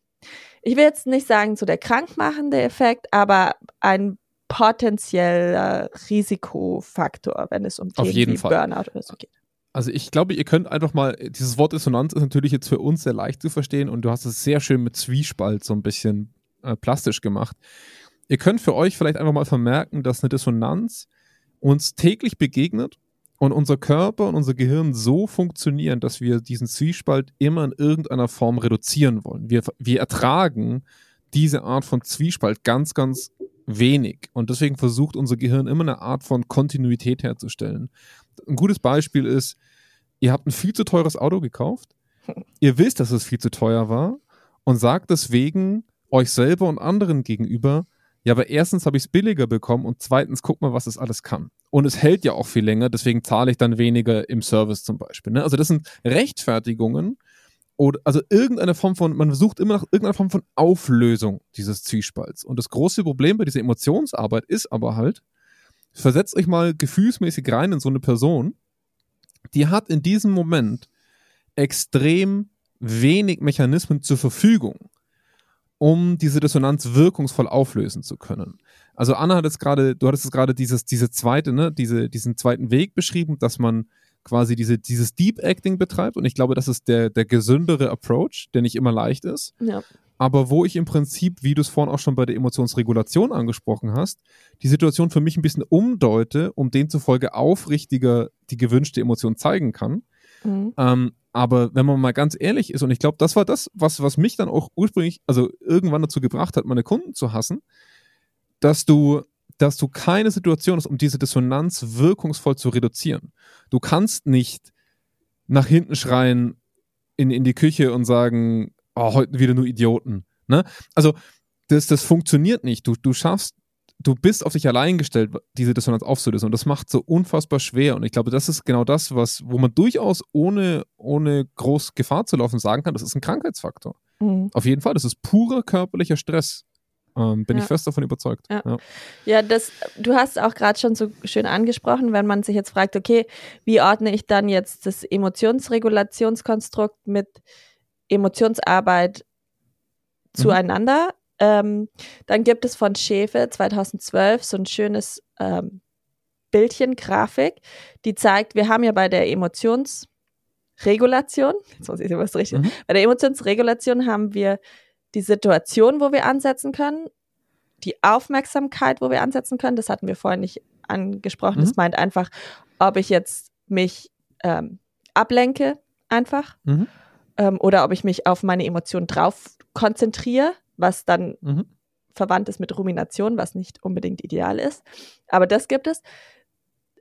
ich will jetzt nicht sagen so der krankmachende Effekt, aber ein potenzieller Risikofaktor, wenn es um Auf jeden wie Fall. Burnout oder so geht. Also ich glaube, ihr könnt einfach mal, dieses Wort Dissonanz ist natürlich jetzt für uns sehr leicht zu verstehen und du hast es sehr schön mit Zwiespalt so ein bisschen äh, plastisch gemacht. Ihr könnt für euch vielleicht einfach mal vermerken, dass eine Dissonanz uns täglich begegnet und unser Körper und unser Gehirn so funktionieren, dass wir diesen Zwiespalt immer in irgendeiner Form reduzieren wollen. Wir, wir ertragen diese Art von Zwiespalt ganz, ganz wenig. Und deswegen versucht unser Gehirn immer eine Art von Kontinuität herzustellen. Ein gutes Beispiel ist, ihr habt ein viel zu teures Auto gekauft, ihr wisst, dass es viel zu teuer war und sagt deswegen euch selber und anderen gegenüber, ja, aber erstens habe ich es billiger bekommen und zweitens guck mal, was es alles kann. Und es hält ja auch viel länger, deswegen zahle ich dann weniger im Service zum Beispiel. Ne? Also das sind Rechtfertigungen oder also irgendeine Form von, man sucht immer nach irgendeiner Form von Auflösung dieses Zwiespalts. Und das große Problem bei dieser Emotionsarbeit ist aber halt, versetzt euch mal gefühlsmäßig rein in so eine Person, die hat in diesem Moment extrem wenig Mechanismen zur Verfügung, um diese Dissonanz wirkungsvoll auflösen zu können. Also Anna hat es gerade, du hattest es gerade dieses, diese zweite, ne, diese, diesen zweiten Weg beschrieben, dass man quasi diese, dieses Deep Acting betreibt und ich glaube, das ist der, der gesündere Approach, der nicht immer leicht ist. Ja. Aber wo ich im Prinzip, wie du es vorhin auch schon bei der Emotionsregulation angesprochen hast, die Situation für mich ein bisschen umdeute, um demzufolge aufrichtiger die gewünschte Emotion zeigen kann. Mhm. Ähm, aber wenn man mal ganz ehrlich ist, und ich glaube, das war das, was, was mich dann auch ursprünglich, also irgendwann dazu gebracht hat, meine Kunden zu hassen, dass du, dass du keine Situation hast, um diese Dissonanz wirkungsvoll zu reduzieren. Du kannst nicht nach hinten schreien in, in die Küche und sagen, oh, heute wieder nur Idioten. Ne? Also, das, das funktioniert nicht. Du, du schaffst, du bist auf dich allein gestellt, diese Dissonanz aufzulösen. Und das macht so unfassbar schwer. Und ich glaube, das ist genau das, was, wo man durchaus ohne, ohne groß Gefahr zu laufen sagen kann, das ist ein Krankheitsfaktor. Mhm. Auf jeden Fall, das ist purer körperlicher Stress. Ähm, bin Ja. ich fest davon überzeugt. Ja. Ja. Ja, das, du hast auch gerade schon so schön angesprochen, wenn man sich jetzt fragt, okay, wie ordne ich dann jetzt das Emotionsregulationskonstrukt mit Emotionsarbeit zueinander? Ähm, dann gibt es von Schäfe 2012 so ein schönes ähm, Bildchen, Grafik, die zeigt, wir haben ja bei der Emotionsregulation, jetzt muss ich was richtig Mhm. bei der Emotionsregulation haben wir die Situation, wo wir ansetzen können, die Aufmerksamkeit, wo wir ansetzen können. Das hatten wir vorhin nicht angesprochen. Mhm. Das meint einfach, ob ich jetzt mich ähm, ablenke, einfach, Mhm. ähm, oder ob ich mich auf meine Emotionen drauf konzentriere, was dann Mhm. verwandt ist mit Rumination, was nicht unbedingt ideal ist. Aber das gibt es.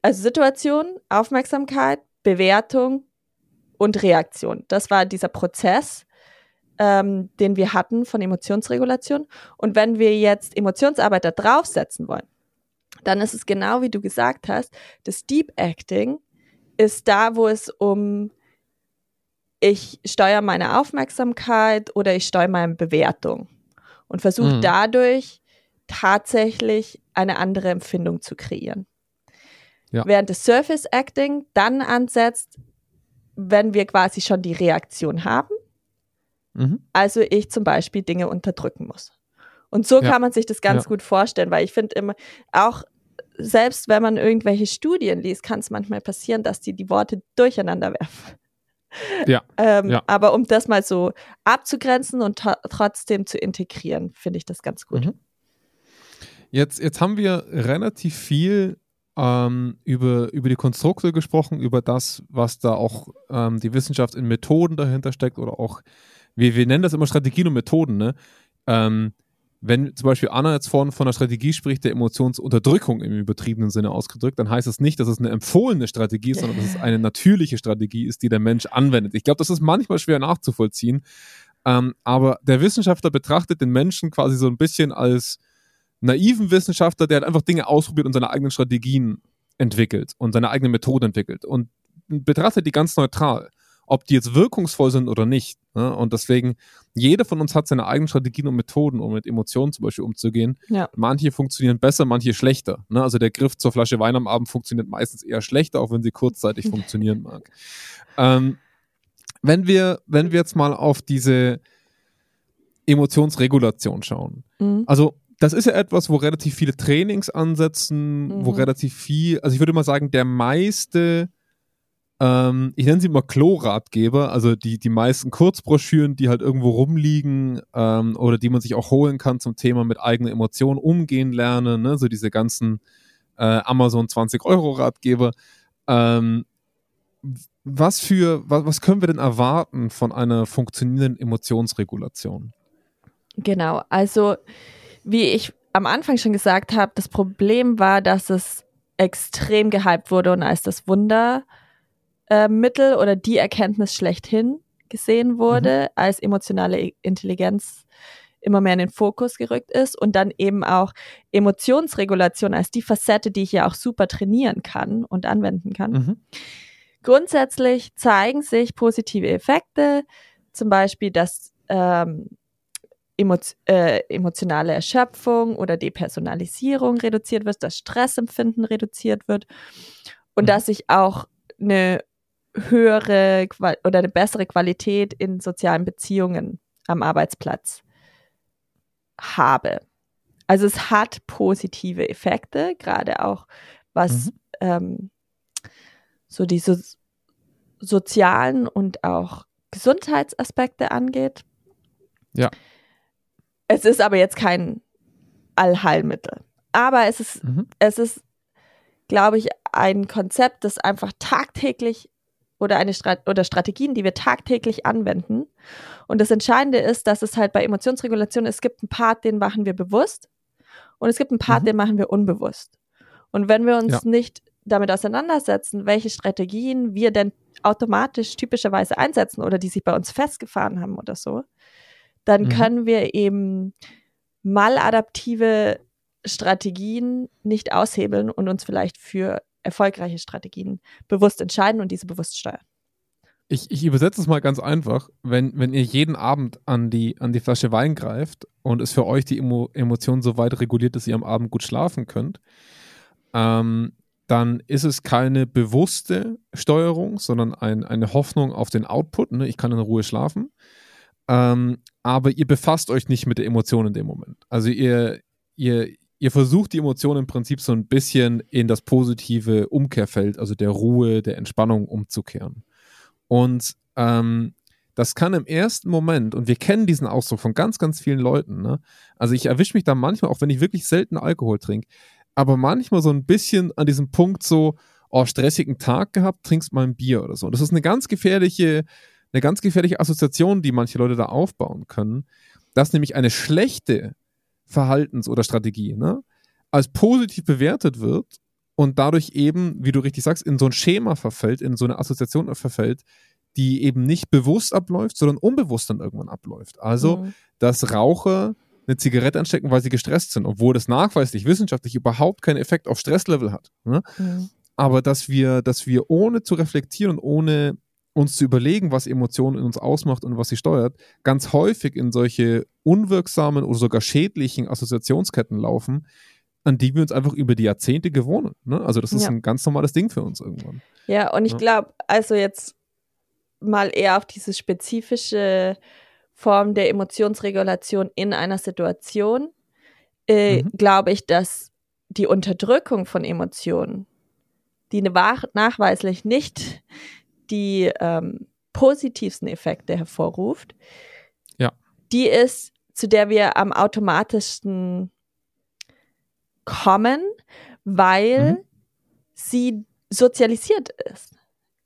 Also Situation, Aufmerksamkeit, Bewertung und Reaktion. Das war dieser Prozess, ähm, den wir hatten von Emotionsregulation. Und wenn wir jetzt Emotionsarbeit da draufsetzen wollen, dann ist es genau wie du gesagt hast, das Deep Acting ist da, wo es um ich steuere meine Aufmerksamkeit oder ich steuere meine Bewertung und versuche Mhm. dadurch tatsächlich eine andere Empfindung zu kreieren. Ja. Während das Surface Acting dann ansetzt, wenn wir quasi schon die Reaktion haben, Mhm. also ich zum Beispiel Dinge unterdrücken muss. Und so Ja. kann man sich das ganz Ja. gut vorstellen, weil ich finde immer, auch selbst wenn man irgendwelche Studien liest, kann es manchmal passieren, dass die die Worte durcheinander werfen. Ja. Ähm, Ja. Aber um das mal so abzugrenzen und trotzdem zu integrieren, finde ich das ganz gut. Mhm. Jetzt, jetzt haben wir relativ viel ähm, über, über die Konstrukte gesprochen, über das, was da auch ähm, die Wissenschaft in Methoden dahinter steckt oder auch, wir, wir nennen das immer Strategien und Methoden, ne? Wenn zum Beispiel Anna jetzt vorhin von einer Strategie spricht, der Emotionsunterdrückung im übertriebenen Sinne ausgedrückt, dann heißt es nicht, dass es eine empfohlene Strategie ist, sondern dass es eine natürliche Strategie ist, die der Mensch anwendet. Ich glaube, das ist manchmal schwer nachzuvollziehen, ähm, aber der Wissenschaftler betrachtet den Menschen quasi so ein bisschen als naiven Wissenschaftler, der hat einfach Dinge ausprobiert und seine eigenen Strategien entwickelt und seine eigene Methode entwickelt und betrachtet die ganz neutral, ob die jetzt wirkungsvoll sind oder nicht. Ne? Und deswegen, jeder von uns hat seine eigenen Strategien und Methoden, um mit Emotionen zum Beispiel umzugehen. Ja. Manche funktionieren besser, manche schlechter. Ne? Also der Griff zur Flasche Wein am Abend funktioniert meistens eher schlechter, auch wenn sie kurzzeitig funktionieren mag. Ähm, wenn wir, wenn wir jetzt mal auf diese Emotionsregulation schauen. Mhm. Also, das ist ja etwas, wo relativ viele Trainings ansetzen, wo Mhm. relativ viel, also ich würde mal sagen, der meiste, ähm, ich nenne sie mal Klo-Ratgeber, also die, die meisten Kurzbroschüren, die halt irgendwo rumliegen ähm, oder die man sich auch holen kann zum Thema mit eigenen Emotionen umgehen lernen, ne? so diese ganzen äh, Amazon 20-Euro-Ratgeber. Ähm, was für, was, was können wir denn erwarten von einer funktionierenden Emotionsregulation? Genau, also wie ich am Anfang schon gesagt habe, das Problem war, dass es extrem gehypt wurde und als das Wundermittel äh, Mittel oder die Erkenntnis schlechthin gesehen wurde, als emotionale Intelligenz immer mehr in den Fokus gerückt ist und dann eben auch Emotionsregulation als die Facette, die ich ja auch super trainieren kann und anwenden kann. Mhm. Grundsätzlich zeigen sich positive Effekte, zum Beispiel, dass ähm, emo äh, emotionale Erschöpfung oder Depersonalisierung reduziert wird, dass Stressempfinden reduziert wird und Mhm. dass ich auch eine höhere Qual oder eine bessere Qualität in sozialen Beziehungen am Arbeitsplatz habe. Also es hat positive Effekte, gerade auch was mhm. ähm, so diese sozialen und auch Gesundheitsaspekte angeht. Ja. Es ist aber jetzt kein Allheilmittel. Aber es ist, mhm. es ist, glaube ich, ein Konzept, das einfach tagtäglich oder eine Strat oder Strategien, die wir tagtäglich anwenden. Und das Entscheidende ist, dass es halt bei Emotionsregulation, es gibt einen Part, den machen wir bewusst und es gibt einen Part, mhm. den machen wir unbewusst. Und wenn wir uns ja. nicht damit auseinandersetzen, welche Strategien wir denn automatisch typischerweise einsetzen oder die sich bei uns festgefahren haben oder so, dann mhm. können wir eben maladaptive Strategien nicht aushebeln und uns vielleicht für erfolgreiche Strategien bewusst entscheiden und diese bewusst steuern. Ich, ich übersetze es mal ganz einfach. Wenn, wenn ihr jeden Abend an die, an die Flasche Wein greift und es für euch die Emo Emotion so weit reguliert, dass ihr am Abend gut schlafen könnt, ähm, dann ist es keine bewusste Steuerung, sondern ein, eine Hoffnung auf den Output. Ne? Ich kann in Ruhe schlafen. Ähm, aber ihr befasst euch nicht mit der Emotion in dem Moment. Also ihr, ihr, ihr versucht die Emotion im Prinzip so ein bisschen in das positive Umkehrfeld, also der Ruhe, der Entspannung umzukehren. Und ähm, das kann im ersten Moment, und wir kennen diesen Ausdruck von ganz, ganz vielen Leuten, ne? also ich erwische mich da manchmal, auch wenn ich wirklich selten Alkohol trinke, aber manchmal so ein bisschen an diesem Punkt so, oh, stressigen Tag gehabt, trinkst mal ein Bier oder so. Das ist eine ganz gefährliche, eine ganz gefährliche Assoziation, die manche Leute da aufbauen können, dass nämlich eine schlechte Verhaltens- oder Strategie ne, als positiv bewertet wird und dadurch eben, wie du richtig sagst, in so ein Schema verfällt, in so eine Assoziation verfällt, die eben nicht bewusst abläuft, sondern unbewusst dann irgendwann abläuft. Also, mhm. dass Raucher eine Zigarette anstecken, weil sie gestresst sind, obwohl das nachweislich wissenschaftlich überhaupt keinen Effekt auf Stresslevel hat. Ne? Mhm. Aber dass wir, dass wir ohne zu reflektieren und ohne uns zu überlegen, was Emotionen in uns ausmacht und was sie steuert, ganz häufig in solche unwirksamen oder sogar schädlichen Assoziationsketten laufen, an die wir uns einfach über die Jahrzehnte gewohnen. Ne? Also das ist ja. ein ganz normales Ding für uns irgendwann. Ja, und ich ja. glaube, also jetzt mal eher auf diese spezifische Form der Emotionsregulation in einer Situation, äh, mhm. glaube ich, dass die Unterdrückung von Emotionen, die nachweislich nicht die ähm, positivsten Effekte hervorruft, ja. die ist, zu der wir am automatischsten kommen, weil mhm. sie sozialisiert ist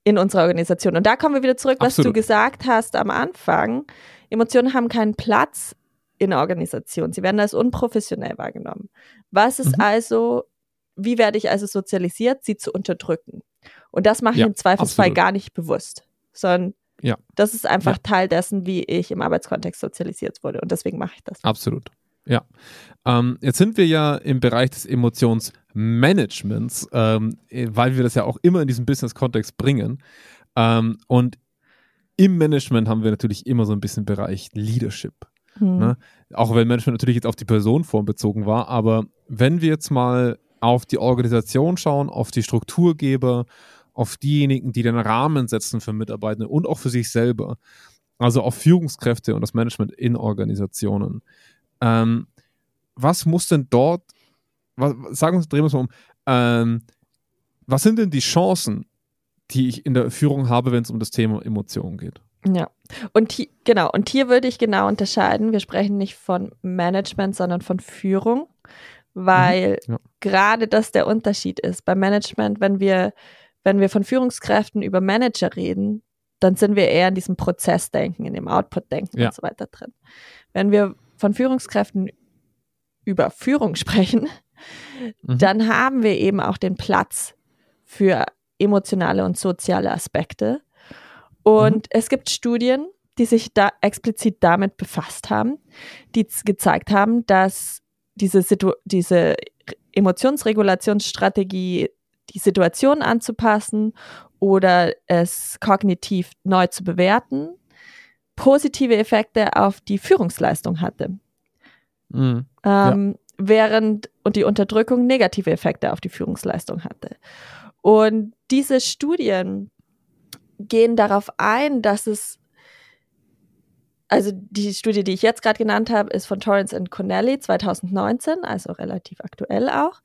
in unserer Organisation. Und da kommen wir wieder zurück, was Absolut. du gesagt hast am Anfang. Emotionen haben keinen Platz in der Organisation. Sie werden als unprofessionell wahrgenommen. Was ist mhm. also, wie werde ich also sozialisiert, sie zu unterdrücken? Und das mache ich im Zweifelsfall absolut. gar nicht bewusst, sondern ja. das ist einfach ja. Teil dessen, wie ich im Arbeitskontext sozialisiert wurde. Und deswegen mache ich das. Absolut. Ja. Ähm, jetzt sind wir ja im Bereich des Emotionsmanagements, ähm, weil wir das ja auch immer in diesem Business-Kontext bringen. Ähm, und im Management haben wir natürlich immer so ein bisschen Bereich Leadership. Hm. Ne? Auch wenn Management natürlich jetzt auf die Personenform bezogen war, aber wenn wir jetzt mal auf die Organisation schauen, auf die Strukturgeber, auf diejenigen, die den Rahmen setzen für Mitarbeitende und auch für sich selber, also auf Führungskräfte und das Management in Organisationen. Ähm, was muss denn dort, was, sagen wir, drehen wir es mal um, ähm, was sind denn die Chancen, die ich in der Führung habe, wenn es um das Thema Emotionen geht. Ja, und hier, genau, und hier würde ich genau unterscheiden. Wir sprechen nicht von Management, sondern von Führung, weil mhm, ja. gerade das der Unterschied ist. Beim Management, wenn wir, wenn wir von Führungskräften über Manager reden, dann sind wir eher in diesem Prozessdenken, in dem Output-Denken ja. und so weiter drin. Wenn wir von Führungskräften über Führung sprechen, mhm. dann haben wir eben auch den Platz für emotionale und soziale Aspekte. Und mhm. es gibt Studien, die sich da explizit damit befasst haben, die gezeigt haben, dass diese, Situ diese Emotionsregulationsstrategie, die Situation anzupassen oder es kognitiv neu zu bewerten, positive Effekte auf die Führungsleistung hatte. Mhm. Ähm, ja. Während und die Unterdrückung negative Effekte auf die Führungsleistung hatte. Und diese Studien gehen darauf ein, dass es also die Studie, die ich jetzt gerade genannt habe, ist von Torrance und Connelly 2019, also relativ aktuell auch.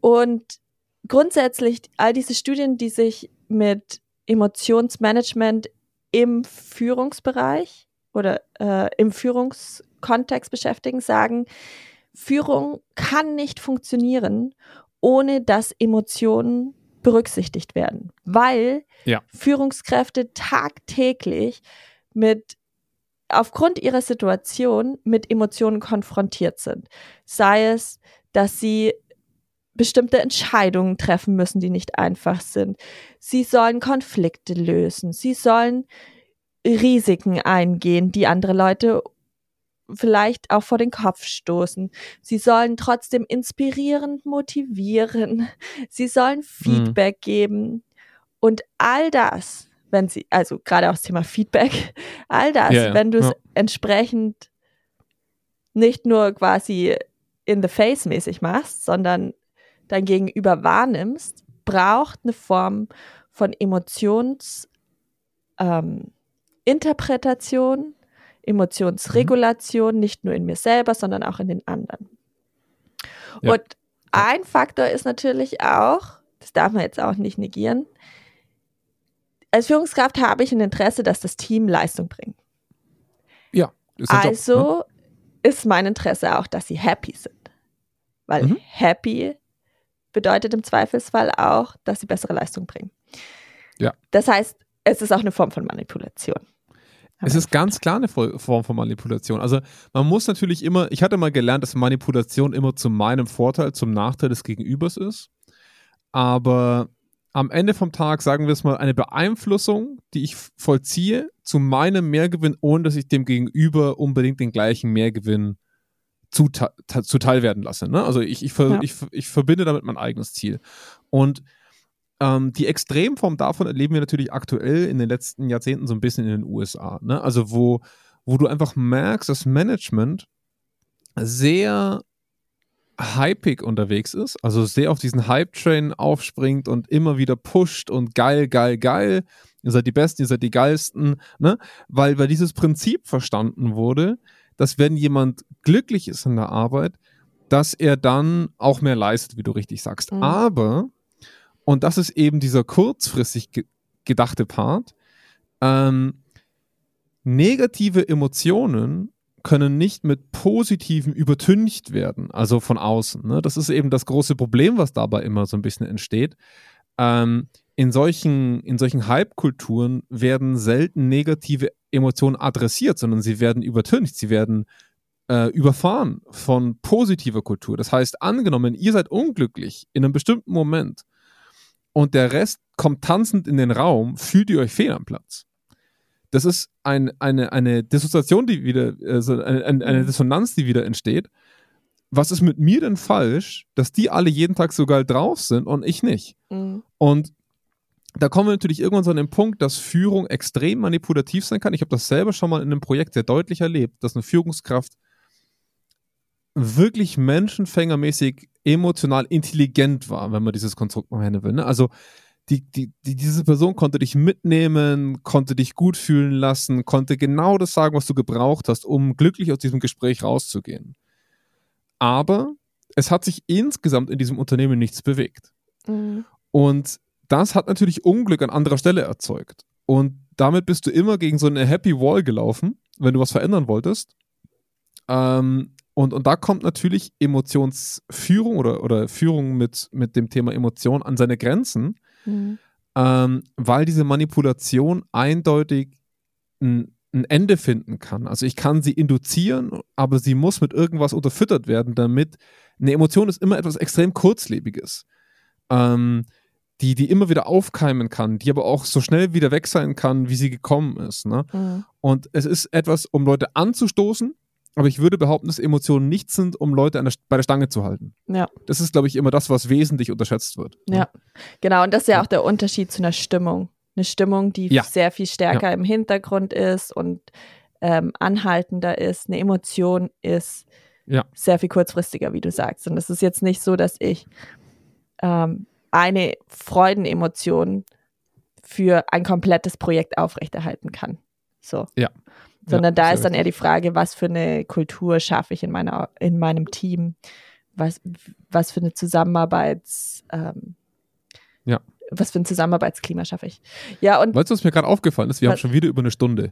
Und grundsätzlich all diese Studien, die sich mit Emotionsmanagement im Führungsbereich oder äh, im Führungskontext beschäftigen, sagen, Führung kann nicht funktionieren, ohne dass Emotionen berücksichtigt werden, weil ja. Führungskräfte tagtäglich mit aufgrund ihrer Situation mit Emotionen konfrontiert sind. Sei es, dass sie bestimmte Entscheidungen treffen müssen, die nicht einfach sind. Sie sollen Konflikte lösen. Sie sollen Risiken eingehen, die andere Leute vielleicht auch vor den Kopf stoßen. Sie sollen trotzdem inspirierend motivieren. Sie sollen mhm. Feedback mhm. geben. Und all das, wenn sie, also gerade auch das Thema Feedback, all das, ja, ja. wenn du es ja. entsprechend nicht nur quasi in the face mäßig machst, sondern dein Gegenüber wahrnimmst, braucht eine Form von Emotionsinterpretation, ähm, Emotionsregulation, mhm. nicht nur in mir selber, sondern auch in den anderen. Und ein Faktor ist natürlich auch, das darf man jetzt auch nicht negieren, als Führungskraft habe ich ein Interesse, dass das Team Leistung bringt. Ja. Ist also Job, ne? ist mein Interesse auch, dass sie happy sind. Weil mhm. happy bedeutet im Zweifelsfall auch, dass sie bessere Leistung bringen. Ja. Das heißt, es ist auch eine Form von Manipulation. Es ist ganz klar eine Form von Manipulation. Also man muss natürlich immer, ich hatte mal gelernt, dass Manipulation immer zu meinem Vorteil, zum Nachteil des Gegenübers ist. Aber am Ende vom Tag, sagen wir es mal, eine Beeinflussung, die ich vollziehe, zu meinem Mehrgewinn, ohne dass ich dem Gegenüber unbedingt den gleichen Mehrgewinn zuteil werden lasse. Ne? Also ich, ich, ja. ich, ich verbinde damit mein eigenes Ziel. Und ähm, die Extremform davon erleben wir natürlich aktuell in den letzten Jahrzehnten so ein bisschen in den USA. Ne? Also wo, wo du einfach merkst, dass Management sehr hypig unterwegs ist, also sehr auf diesen Hype-Train aufspringt und immer wieder pusht und geil, geil, geil, ihr seid die Besten, ihr seid die Geilsten, ne? Weil, weil dieses Prinzip verstanden wurde, dass wenn jemand glücklich ist in der Arbeit, dass er dann auch mehr leistet, wie du richtig sagst. Mhm. Aber, und das ist eben dieser kurzfristig ge gedachte Part, ähm, negative Emotionen können nicht mit positiven übertüncht werden, also von außen. Ne? Das ist eben das große Problem, was dabei immer so ein bisschen entsteht. Ähm, in solchen, in solchen Hype-Kulturen werden selten negative Emotionen adressiert, sondern sie werden übertüncht, sie werden äh, überfahren von positiver Kultur. Das heißt, angenommen, ihr seid unglücklich in einem bestimmten Moment und der Rest kommt tanzend in den Raum, fühlt ihr euch fehl am Platz. Das ist ein, eine, eine Dissoziation, die wieder, also eine, eine Dissonanz, die wieder entsteht. Was ist mit mir denn falsch, dass die alle jeden Tag so geil drauf sind und ich nicht? Mhm. Und da kommen wir natürlich irgendwann so an den Punkt, dass Führung extrem manipulativ sein kann. Ich habe das selber schon mal in einem Projekt sehr deutlich erlebt, dass eine Führungskraft wirklich menschenfängermäßig emotional intelligent war, wenn man dieses Konstrukt noch nennen will. Ne? Also die, die, die, diese Person konnte dich mitnehmen, konnte dich gut fühlen lassen, konnte genau das sagen, was du gebraucht hast, um glücklich aus diesem Gespräch rauszugehen. Aber es hat sich insgesamt in diesem Unternehmen nichts bewegt. Mhm. Und das hat natürlich Unglück an anderer Stelle erzeugt. Und damit bist du immer gegen so eine Happy Wall gelaufen, wenn du was verändern wolltest. Ähm, und, und da kommt natürlich Emotionsführung oder, oder Führung mit, mit dem Thema Emotion an seine Grenzen, mhm. ähm, weil diese Manipulation eindeutig ein, ein Ende finden kann. Also ich kann sie induzieren, aber sie muss mit irgendwas unterfüttert werden, damit eine Emotion ist immer etwas extrem kurzlebiges. Ähm, die, die immer wieder aufkeimen kann, die aber auch so schnell wieder weg sein kann, wie sie gekommen ist. Ne? Mhm. Und es ist etwas, um Leute anzustoßen, aber ich würde behaupten, dass Emotionen nichts sind, um Leute der, bei der Stange zu halten. Ja. Das ist, glaube ich, immer das, was wesentlich unterschätzt wird. Ne? Ja, genau. Und das ist ja, ja, auch der Unterschied zu einer Stimmung. Eine Stimmung, die ja. sehr viel stärker ja. im Hintergrund ist und ähm, anhaltender ist. Eine Emotion ist sehr viel kurzfristiger, wie du sagst. Und es ist jetzt nicht so, dass ich ähm, eine Freudenemotion für ein komplettes Projekt aufrechterhalten kann. So. Ja. Sondern Ja, da ist dann eher die. Frage, was für eine Kultur schaffe ich in meiner, in meinem Team, was, was für eine Zusammenarbeits, ähm, Ja. was für ein Zusammenarbeitsklima schaffe ich. Ja, und Weißt du, was mir gerade aufgefallen ist? Wir haben schon wieder über eine Stunde.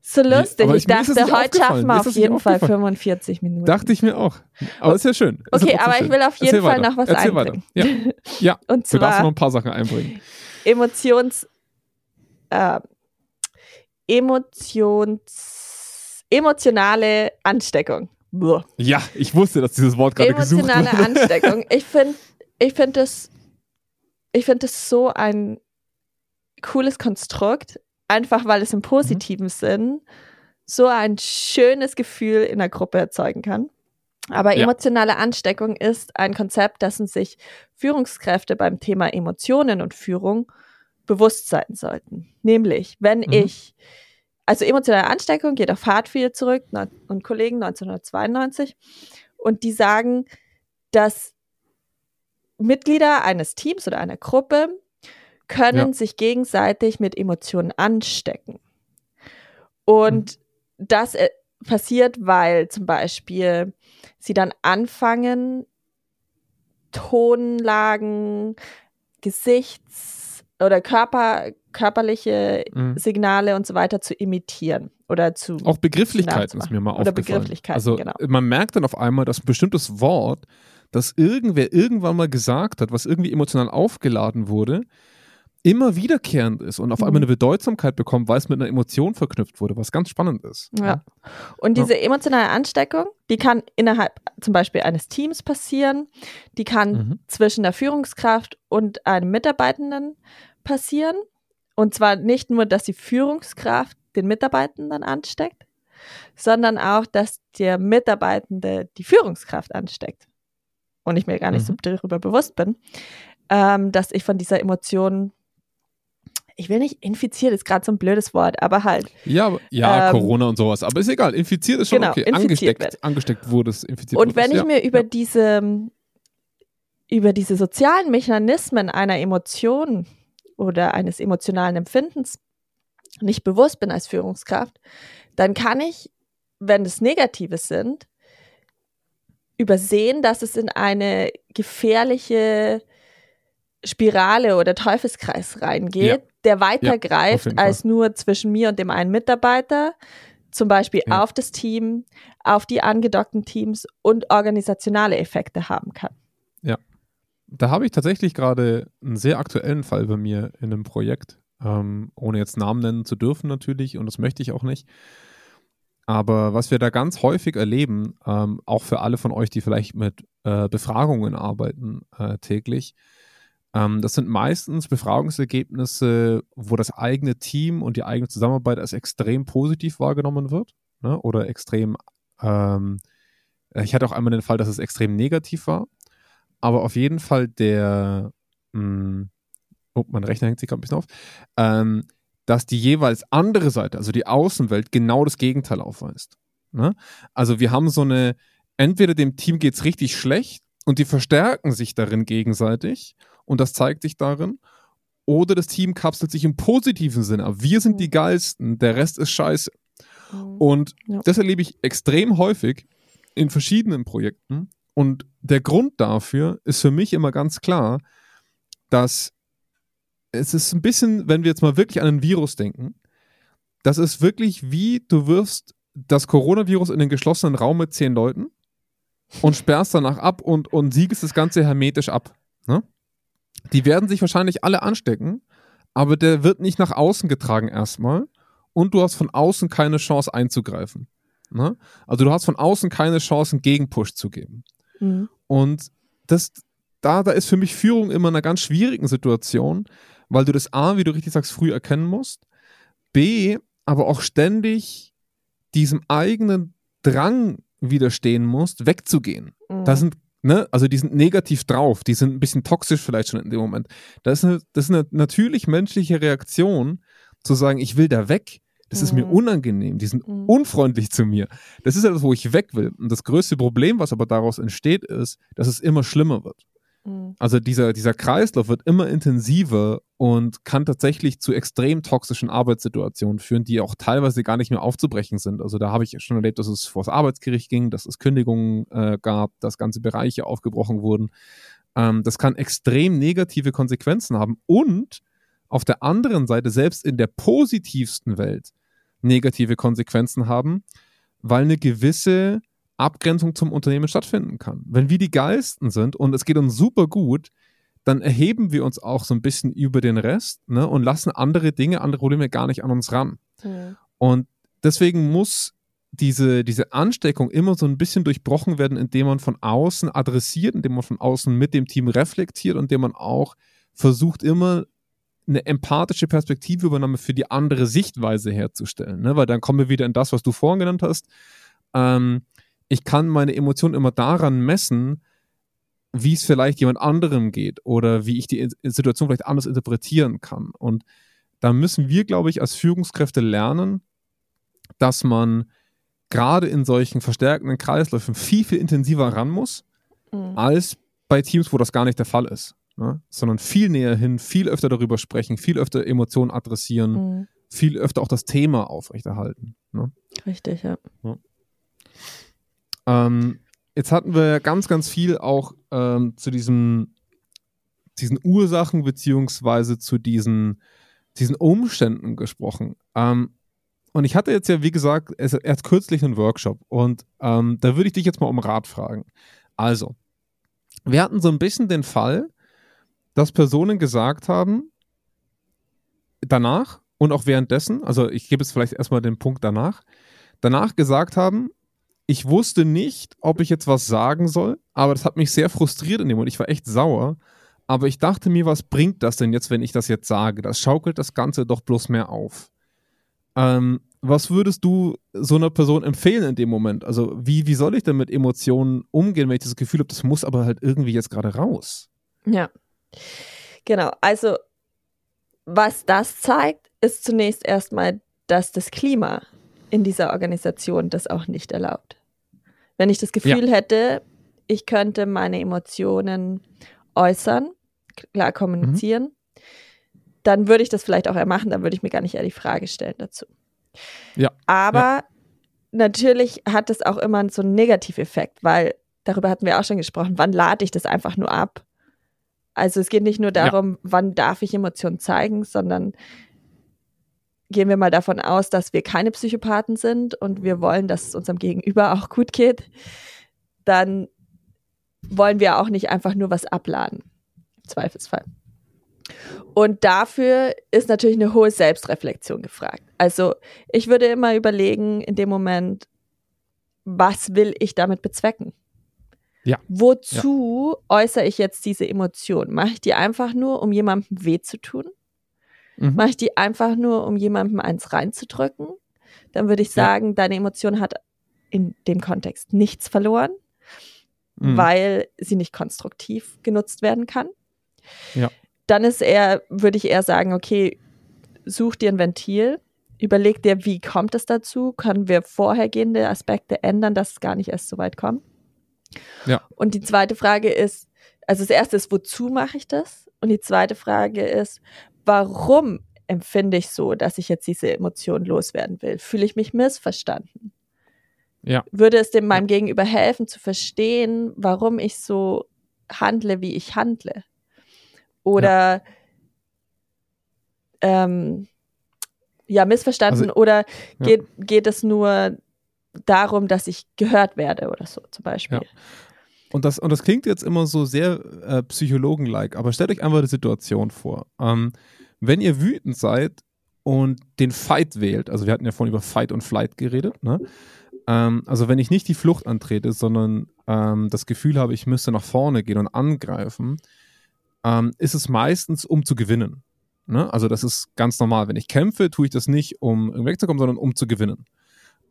so lustig, ich, ich- dachte, heute schaffen wir auf jeden Fall aufgefallen. 45 Minuten. Dachte ich mir auch. Aber ist ja schön. Ist okay, aber ich schön. will auf jeden Erzähl Fall weiter. noch was Erzähl einbringen. Weiter. Ja, ja. Und du darfst zwar noch ein paar Sachen einbringen. Emotions, äh, Emotions, emotionale Ansteckung. Buh. Ja, ich wusste, dass dieses Wort gerade gesucht Emotionale wird. Ansteckung. Ich finde, ich finde das, ich finde das so ein cooles Konstrukt, einfach weil es im positiven Mhm. Sinn so ein schönes Gefühl in der Gruppe erzeugen kann. Aber Ja. emotionale Ansteckung ist ein Konzept, dessen sich Führungskräfte beim Thema Emotionen und Führung bewusst sein sollten. Nämlich, wenn Mhm. ich, also emotionale Ansteckung geht auf Hartfield zurück und Kollegen 1992 und die sagen, dass Mitglieder eines Teams oder einer Gruppe können Ja. sich gegenseitig mit Emotionen anstecken. Und das äh, passiert, weil zum Beispiel sie dann anfangen, Tonlagen, Gesichts- oder Körper, körperliche Mhm. Signale und so weiter zu imitieren oder zu Auch Begrifflichkeiten ist mir mal Oder aufgefallen. Begrifflichkeiten, also genau. man merkt dann auf einmal, dass ein bestimmtes Wort, das irgendwer irgendwann mal gesagt hat, was irgendwie emotional aufgeladen wurde, immer wiederkehrend ist und auf einmal Mhm. eine Bedeutsamkeit bekommt, weil es mit einer Emotion verknüpft wurde, was ganz spannend ist. Ja. Und Ja. diese emotionale Ansteckung, die kann innerhalb zum Beispiel eines Teams passieren, die kann Mhm. zwischen der Führungskraft und einem Mitarbeitenden passieren. Und zwar nicht nur, dass die Führungskraft den Mitarbeitenden ansteckt, sondern auch, dass der Mitarbeitende die Führungskraft ansteckt. Und ich mir gar nicht so Mhm. darüber bewusst bin, ähm, dass ich von dieser Emotion, ich will nicht infiziert, ist gerade so ein blödes Wort, aber halt Ja, ja Ähm, Corona und sowas. Aber ist egal. Infiziert ist schon genau, okay. infiziert Angesteckt, wird. angesteckt wurde es, infiziert Und wenn ich ja. mir über ja. diese, über diese sozialen Mechanismen einer Emotion oder eines emotionalen Empfindens nicht bewusst bin als Führungskraft, dann kann ich, wenn es Negative sind, übersehen, dass es in eine gefährliche Spirale oder Teufelskreis reingeht, Ja. der Ja, weitergreift jeden Fall. als nur zwischen mir und dem einen Mitarbeiter, zum Beispiel Ja. auf das Team, auf die angedockten Teams und organisationale Effekte haben kann. Da habe ich tatsächlich gerade einen sehr aktuellen Fall bei mir in einem Projekt, ähm, ohne jetzt Namen nennen zu dürfen natürlich, und das möchte ich auch nicht. Aber was wir da ganz häufig erleben, ähm, auch für alle von euch, die vielleicht mit äh, Befragungen arbeiten äh, täglich, ähm, das sind meistens Befragungsergebnisse, wo das eigene Team und die eigene Zusammenarbeit als extrem positiv wahrgenommen wird ne? oder extrem, ähm, ich hatte auch einmal den Fall, dass es extrem negativ war aber auf jeden Fall der, mh, oh, mein Rechner hängt sich gerade ein bisschen auf, ähm, dass die jeweils andere Seite, also die Außenwelt, genau das Gegenteil aufweist. Ne? Also wir haben so eine, entweder dem Team geht es richtig schlecht und die verstärken sich darin gegenseitig und das zeigt sich darin, oder das Team kapselt sich im positiven Sinne ab. Wir sind die Geilsten, der Rest ist scheiße. Und Ja. das erlebe ich extrem häufig in verschiedenen Projekten. Und der Grund dafür ist für mich immer ganz klar, dass es ist ein bisschen, wenn wir jetzt mal wirklich an ein Virus denken, das ist wirklich wie du wirfst das Coronavirus in den geschlossenen Raum mit zehn Leuten und sperrst danach ab und, und siegest das Ganze hermetisch ab. Ne? Die werden sich wahrscheinlich alle anstecken, aber der wird nicht nach außen getragen erstmal und du hast von außen keine Chance einzugreifen. Ne? Also du hast von außen keine Chance, einen Gegenpush zu geben. Mhm. Und das, da, da ist für mich Führung immer in einer ganz schwierigen Situation, weil du das A, wie du richtig sagst, früh erkennen musst, B, aber auch ständig diesem eigenen Drang widerstehen musst, wegzugehen. Mhm. Da sind, ne, also die sind negativ drauf, die sind ein bisschen toxisch vielleicht schon in dem Moment. Das ist eine, das ist eine natürlich menschliche Reaktion, zu sagen, ich will da weg. Das ist mir Mhm. unangenehm, die sind Mhm. unfreundlich zu mir. Das ist etwas, wo ich weg will. Und das größte Problem, was aber daraus entsteht, ist, dass es immer schlimmer wird. Mhm. Also dieser, dieser Kreislauf wird immer intensiver und kann tatsächlich zu extrem toxischen Arbeitssituationen führen, die auch teilweise gar nicht mehr aufzubrechen sind. Also da habe ich schon erlebt, dass es vor das Arbeitsgericht ging, dass es Kündigungen äh, gab, dass ganze Bereiche aufgebrochen wurden. Ähm, das kann extrem negative Konsequenzen haben und auf der anderen Seite selbst in der positivsten Welt negative Konsequenzen haben, weil eine gewisse Abgrenzung zum Unternehmen stattfinden kann. Wenn wir die Geisten sind und es geht uns super gut, dann erheben wir uns auch so ein bisschen über den Rest ne, und lassen andere Dinge, andere Probleme gar nicht an uns ran. Mhm. Und deswegen muss diese, diese Ansteckung immer so ein bisschen durchbrochen werden, indem man von außen adressiert, indem man von außen mit dem Team reflektiert und indem man auch versucht, immer eine empathische Perspektiveübernahme für die andere Sichtweise herzustellen. Ne? Weil dann kommen wir wieder in das, was du vorhin genannt hast. Ähm, ich kann meine Emotionen immer daran messen, wie es vielleicht jemand anderem geht oder wie ich die Situation vielleicht anders interpretieren kann. Und da müssen wir, glaube ich, als Führungskräfte lernen, dass man gerade in solchen verstärkenden Kreisläufen viel, viel intensiver ran muss, Mhm. als bei Teams, wo das gar nicht der Fall ist. Ne? Sondern viel näher hin, viel öfter darüber sprechen, viel öfter Emotionen adressieren, Mhm. viel öfter auch das Thema aufrechterhalten. Ne? Richtig, ja. Ähm, jetzt hatten wir ganz, ganz viel auch ähm, zu diesem, diesen Ursachen beziehungsweise zu diesen, diesen Umständen gesprochen. Ähm, und ich hatte jetzt ja, wie gesagt, es- erst kürzlich einen Workshop und ähm, da würde ich dich jetzt mal um Rat fragen. Also, wir hatten so ein bisschen den Fall, dass Personen gesagt haben, danach und auch währenddessen, also ich gebe jetzt vielleicht erstmal den Punkt danach, danach gesagt haben, ich wusste nicht, ob ich jetzt was sagen soll, aber das hat mich sehr frustriert in dem Moment. Ich war echt sauer. Aber ich dachte mir, was bringt das denn jetzt, wenn ich das jetzt sage? Das schaukelt das Ganze doch bloß mehr auf. Ähm, was würdest du so einer Person empfehlen in dem Moment? Also, wie, wie soll ich denn mit Emotionen umgehen, wenn ich das Gefühl habe, das muss aber halt irgendwie jetzt gerade raus? Ja. Genau. Also, was das zeigt, ist zunächst erstmal, dass das Klima in dieser Organisation das auch nicht erlaubt. Wenn ich das Gefühl hätte, ich könnte meine Emotionen äußern, klar kommunizieren, dann würde ich das vielleicht auch eher machen, dann würde ich mir gar nicht eher die Frage stellen dazu. Ja. Aber natürlich hat es auch immer so einen Negativeffekt, weil darüber hatten wir auch schon gesprochen, wann lade ich das einfach nur ab? Also es geht nicht nur darum, wann darf ich Emotionen zeigen, sondern gehen wir mal davon aus, dass wir keine Psychopathen sind und wir wollen, dass es unserem Gegenüber auch gut geht, dann wollen wir auch nicht einfach nur was abladen. Im Zweifelsfall. Und dafür ist natürlich eine hohe Selbstreflexion gefragt. Also ich würde immer überlegen, in dem Moment, was will ich damit bezwecken? Ja. Wozu äußere ich jetzt diese Emotion? Mache ich die einfach nur, um jemandem weh zu tun? Mhm. Mache ich die einfach nur, um jemandem eins reinzudrücken? Dann würde ich Ja. sagen, deine Emotion hat in dem Kontext nichts verloren, Mhm. weil sie nicht konstruktiv genutzt werden kann. Ja. Dann ist eher, würde ich eher sagen, okay, such dir ein Ventil, überleg dir, wie kommt es dazu? Können wir vorhergehende Aspekte ändern, dass es gar nicht erst so weit kommt? Ja. Und die zweite Frage ist, also das erste ist, wozu mache ich das? Und die zweite Frage ist, warum empfinde ich so, dass ich jetzt diese Emotion loswerden will? Fühle ich mich missverstanden? Ja. Würde es dem meinem Gegenüber helfen zu verstehen, warum ich so handle, wie ich handle? Oder ähm, ja, missverstanden Also- oder Ja. geht, geht es nur darum, dass ich gehört werde oder so zum Beispiel? Ja. Und das, und das klingt jetzt immer so sehr äh, Psychologen-like, aber stellt euch einfach die Situation vor. Ähm, wenn ihr wütend seid und den Fight wählt, also wir hatten ja vorhin über Fight und Flight geredet, ne? Ähm, also wenn ich nicht die Flucht antrete, sondern ähm, das Gefühl habe, ich müsste nach vorne gehen und angreifen, ähm, ist es meistens, um zu gewinnen. Ne? Also das ist ganz normal. Wenn ich kämpfe, tue ich das nicht, um wegzukommen, sondern um zu gewinnen.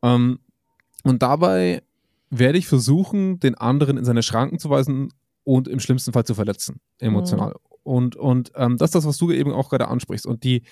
Ähm, und dabei werde ich versuchen, den anderen in seine Schranken zu weisen und im schlimmsten Fall zu verletzen, emotional. Und, und ähm, das ist das, was du eben auch gerade ansprichst. Und die,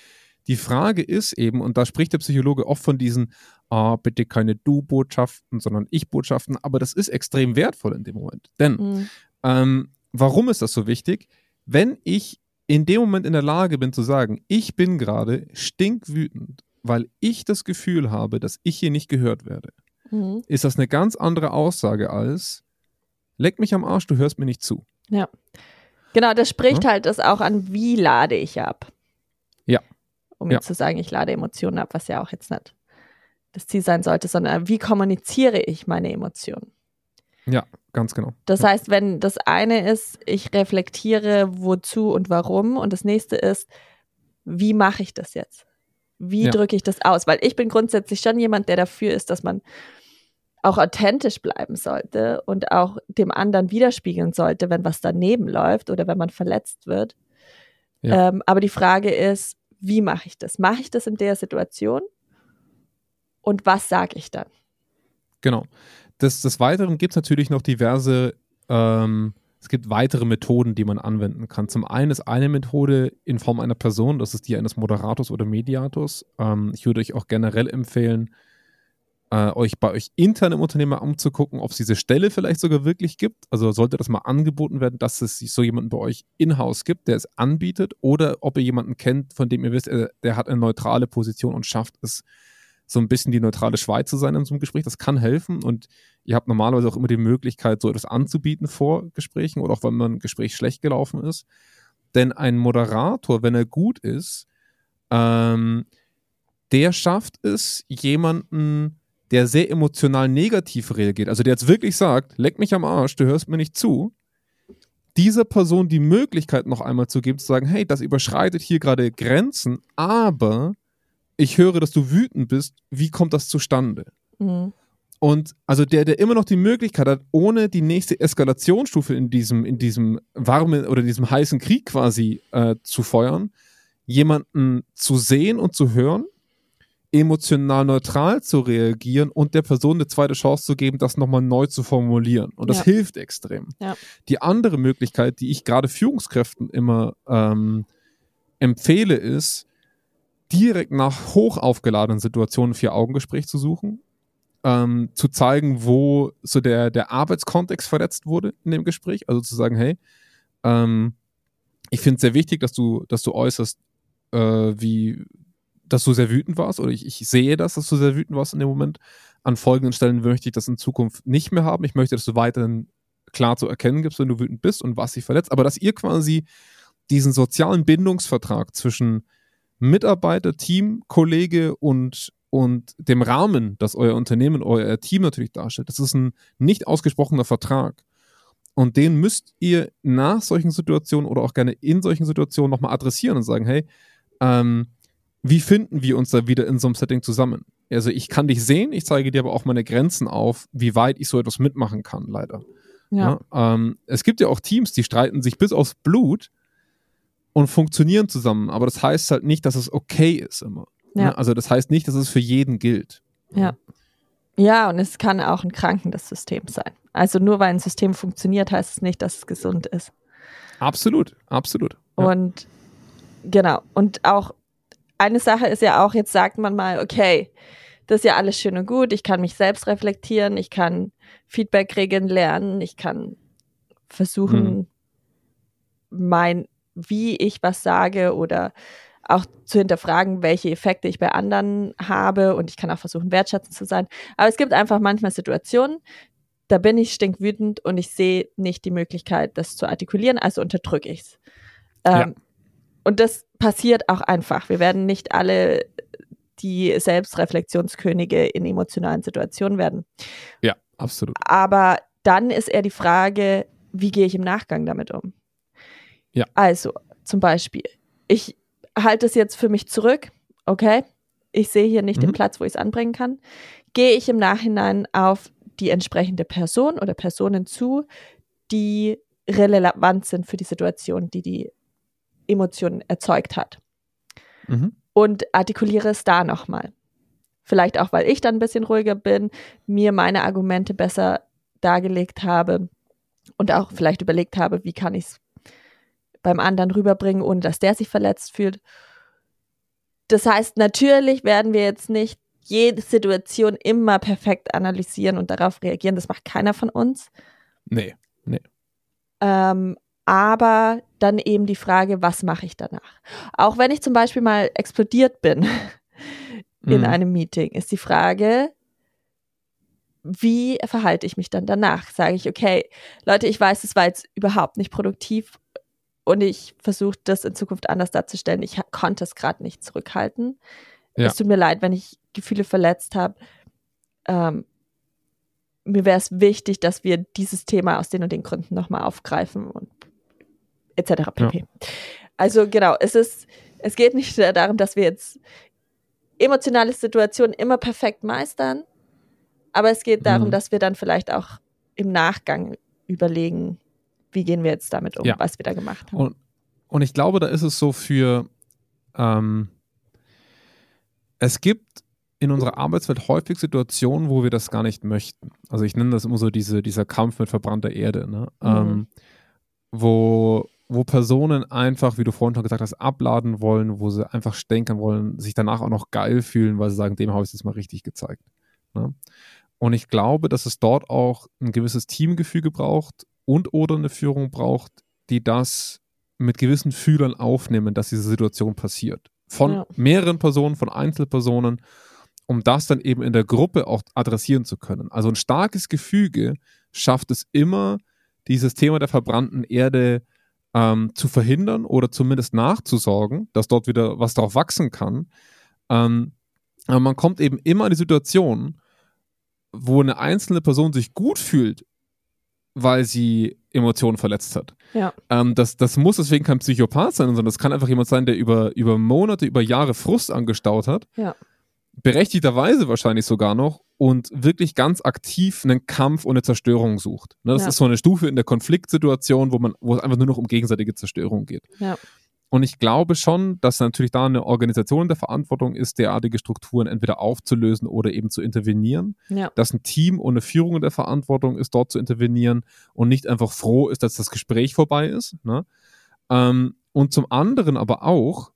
die Frage ist eben, und da spricht der Psychologe oft von diesen, ah, bitte keine Du-Botschaften, sondern Ich-Botschaften, aber das ist extrem wertvoll in dem Moment. Denn Mhm. ähm, warum ist das so wichtig? Wenn ich in dem Moment in der Lage bin zu sagen, ich bin gerade stinkwütend, weil ich das Gefühl habe, dass ich hier nicht gehört werde, mhm. ist das eine ganz andere Aussage als, leck mich am Arsch, du hörst mir nicht zu. Ja. Genau, das spricht ja? halt das auch an, wie lade ich ab. Ja. Um jetzt zu sagen, ich lade Emotionen ab, was ja auch jetzt nicht das Ziel sein sollte, sondern wie kommuniziere ich meine Emotionen. Ja, ganz genau. Das ja. heißt, wenn das eine ist, ich reflektiere, wozu und warum, und das nächste ist, wie mache ich das jetzt? Wie ja. drücke ich das aus? Weil ich bin grundsätzlich schon jemand, der dafür ist, dass man auch authentisch bleiben sollte und auch dem anderen widerspiegeln sollte, wenn was daneben läuft oder wenn man verletzt wird. Ja. Ähm, aber die Frage ist, wie mache ich das? Mache ich das in der Situation? Und was sage ich dann? Genau. Des, des Weiteren gibt es natürlich noch diverse, ähm, es gibt weitere Methoden, die man anwenden kann. Zum einen ist eine Methode in Form einer Person, das ist die eines Moderators oder Mediators. Ähm, ich würde euch auch generell empfehlen, äh, euch bei euch intern im Unternehmen umzugucken, ob es diese Stelle vielleicht sogar wirklich gibt. Also sollte das mal angeboten werden, dass es so jemanden bei euch in-house gibt, der es anbietet, oder ob ihr jemanden kennt, von dem ihr wisst, er, der hat eine neutrale Position und schafft es, so ein bisschen die neutrale Schweiz zu sein in so einem Gespräch. Das kann helfen und ihr habt normalerweise auch immer die Möglichkeit, so etwas anzubieten vor Gesprächen oder auch wenn man ein Gespräch schlecht gelaufen ist. Denn ein Moderator, wenn er gut ist, ähm, der schafft es, jemanden der sehr emotional negativ reagiert, also der jetzt wirklich sagt, leck mich am Arsch, du hörst mir nicht zu, dieser Person die Möglichkeit noch einmal zu geben, zu sagen, hey, das überschreitet hier gerade Grenzen, aber ich höre, dass du wütend bist, wie kommt das zustande? Mhm. Und also der, der immer noch die Möglichkeit hat, ohne die nächste Eskalationsstufe in diesem, in diesem warmen oder diesem heißen Krieg quasi äh, zu feuern, jemanden zu sehen und zu hören emotional neutral zu reagieren und der Person eine zweite Chance zu geben, das nochmal neu zu formulieren. Und das ja. hilft extrem. Ja. Die andere Möglichkeit, die ich gerade Führungskräften immer ähm, empfehle, ist, direkt nach hoch aufgeladenen Situationen vier Augengespräch zu suchen, ähm, zu zeigen, wo so der, der Arbeitskontext verletzt wurde in dem Gespräch. Also zu sagen, hey, ähm, ich finde es sehr wichtig, dass du, dass du äußerst, äh, wie, dass du sehr wütend warst oder ich, ich sehe das, dass du sehr wütend warst in dem Moment. An folgenden Stellen möchte ich das in Zukunft nicht mehr haben. Ich möchte, dass du weiterhin klar zu erkennen gibst, wenn du wütend bist und was dich verletzt. Aber dass ihr quasi diesen sozialen Bindungsvertrag zwischen Mitarbeiter, Team, Kollege und, und dem Rahmen, das euer Unternehmen, euer Team natürlich darstellt, das ist ein nicht ausgesprochener Vertrag. Und den müsst ihr nach solchen Situationen oder auch gerne in solchen Situationen nochmal adressieren und sagen, hey, ähm, wie finden wir uns da wieder in so einem Setting zusammen? Also ich kann dich sehen, ich zeige dir aber auch meine Grenzen auf, wie weit ich so etwas mitmachen kann, leider. Ja. ja ähm, es gibt ja auch Teams, die streiten sich bis aufs Blut und funktionieren zusammen, aber das heißt halt nicht, dass es okay ist immer. Ja. Ne? Also das heißt nicht, dass es für jeden gilt. Ja. Ja, und es kann auch ein krankendes System sein. Also nur weil ein System funktioniert, heißt es nicht, dass es gesund ist. Absolut, absolut. Ja. Und genau. Und auch eine Sache ist ja auch, jetzt sagt man mal, okay, das ist ja alles schön und gut, ich kann mich selbst reflektieren, ich kann Feedback-Regeln lernen, ich kann versuchen, mhm. mein, wie ich was sage oder auch zu hinterfragen, welche Effekte ich bei anderen habe und ich kann auch versuchen, wertschätzend zu sein. Aber es gibt einfach manchmal Situationen, da bin ich stinkwütend und ich sehe nicht die Möglichkeit, das zu artikulieren, also unterdrücke ich es. Ähm, ja. Und das passiert auch einfach. Wir werden nicht alle die Selbstreflexionskönige in emotionalen Situationen werden. Ja, absolut. Aber dann ist eher die Frage, wie gehe ich im Nachgang damit um? Ja. Also, zum Beispiel, ich halte es jetzt für mich zurück, okay? Ich sehe hier nicht mhm. den Platz, wo ich es anbringen kann. Gehe ich im Nachhinein auf die entsprechende Person oder Personen zu, die relevant sind für die Situation, die die Emotionen erzeugt hat. Mhm. Und artikuliere es da nochmal. Vielleicht auch, weil ich dann ein bisschen ruhiger bin, mir meine Argumente besser dargelegt habe und auch vielleicht überlegt habe, wie kann ich es beim anderen rüberbringen, ohne dass der sich verletzt fühlt. Das heißt, natürlich werden wir jetzt nicht jede Situation immer perfekt analysieren und darauf reagieren. Das macht keiner von uns. Nee, nee. Ähm, aber dann eben die Frage, was mache ich danach? Auch wenn ich zum Beispiel mal explodiert bin in mhm. einem Meeting, ist die Frage, wie verhalte ich mich dann danach? Sage ich, okay, Leute, ich weiß, es war jetzt überhaupt nicht produktiv und ich versuche das in Zukunft anders darzustellen. Ich konnte es gerade nicht zurückhalten. Ja. Es tut mir leid, wenn ich Gefühle verletzt habe. Ähm, mir wäre es wichtig, dass wir dieses Thema aus den und den Gründen nochmal aufgreifen und etc. pp. Ja. Also genau, es ist, es geht nicht darum, dass wir jetzt emotionale Situationen immer perfekt meistern, aber es geht darum, mhm. dass wir dann vielleicht auch im Nachgang überlegen, wie gehen wir jetzt damit um, ja. was wir da gemacht haben. Und, und, ich glaube, da ist es so für, ähm, es gibt in unserer Arbeitswelt häufig Situationen, wo wir das gar nicht möchten. Also ich nenne das immer so diese, dieser Kampf mit verbrannter Erde, ne? Mhm. Ähm, wo, wo Personen einfach, wie du vorhin schon gesagt hast, abladen wollen, wo sie einfach stänkern wollen, sich danach auch noch geil fühlen, weil sie sagen, dem habe ich es jetzt mal richtig gezeigt. Ne? Und ich glaube, dass es dort auch ein gewisses Teamgefüge braucht und oder eine Führung braucht, die das mit gewissen Fühlern aufnehmen, dass diese Situation passiert. Von ja. mehreren Personen, von Einzelpersonen, um das dann eben in der Gruppe auch adressieren zu können. Also ein starkes Gefüge schafft es immer, dieses Thema der verbrannten Erde ähm, zu verhindern oder zumindest nachzusorgen, dass dort wieder was drauf wachsen kann. Ähm, aber man kommt eben immer in die Situation, wo eine einzelne Person sich gut fühlt, weil sie Emotionen verletzt hat. Ja. Ähm, das, das muss deswegen kein Psychopath sein, sondern das kann einfach jemand sein, der über, über Monate, über Jahre Frust angestaut hat. Ja. Berechtigterweise wahrscheinlich sogar noch und wirklich ganz aktiv einen Kampf und eine Zerstörung sucht. Ne, das ja. ist so eine Stufe in der Konfliktsituation, wo man, wo es einfach nur noch um gegenseitige Zerstörung geht. Ja. Und ich glaube schon, dass natürlich da eine Organisation in der Verantwortung ist, derartige Strukturen entweder aufzulösen oder eben zu intervenieren. Ja. Dass ein Team eine Führung in der Verantwortung ist, dort zu intervenieren und nicht einfach froh ist, dass das Gespräch vorbei ist. Ne? Ähm, und zum anderen aber auch,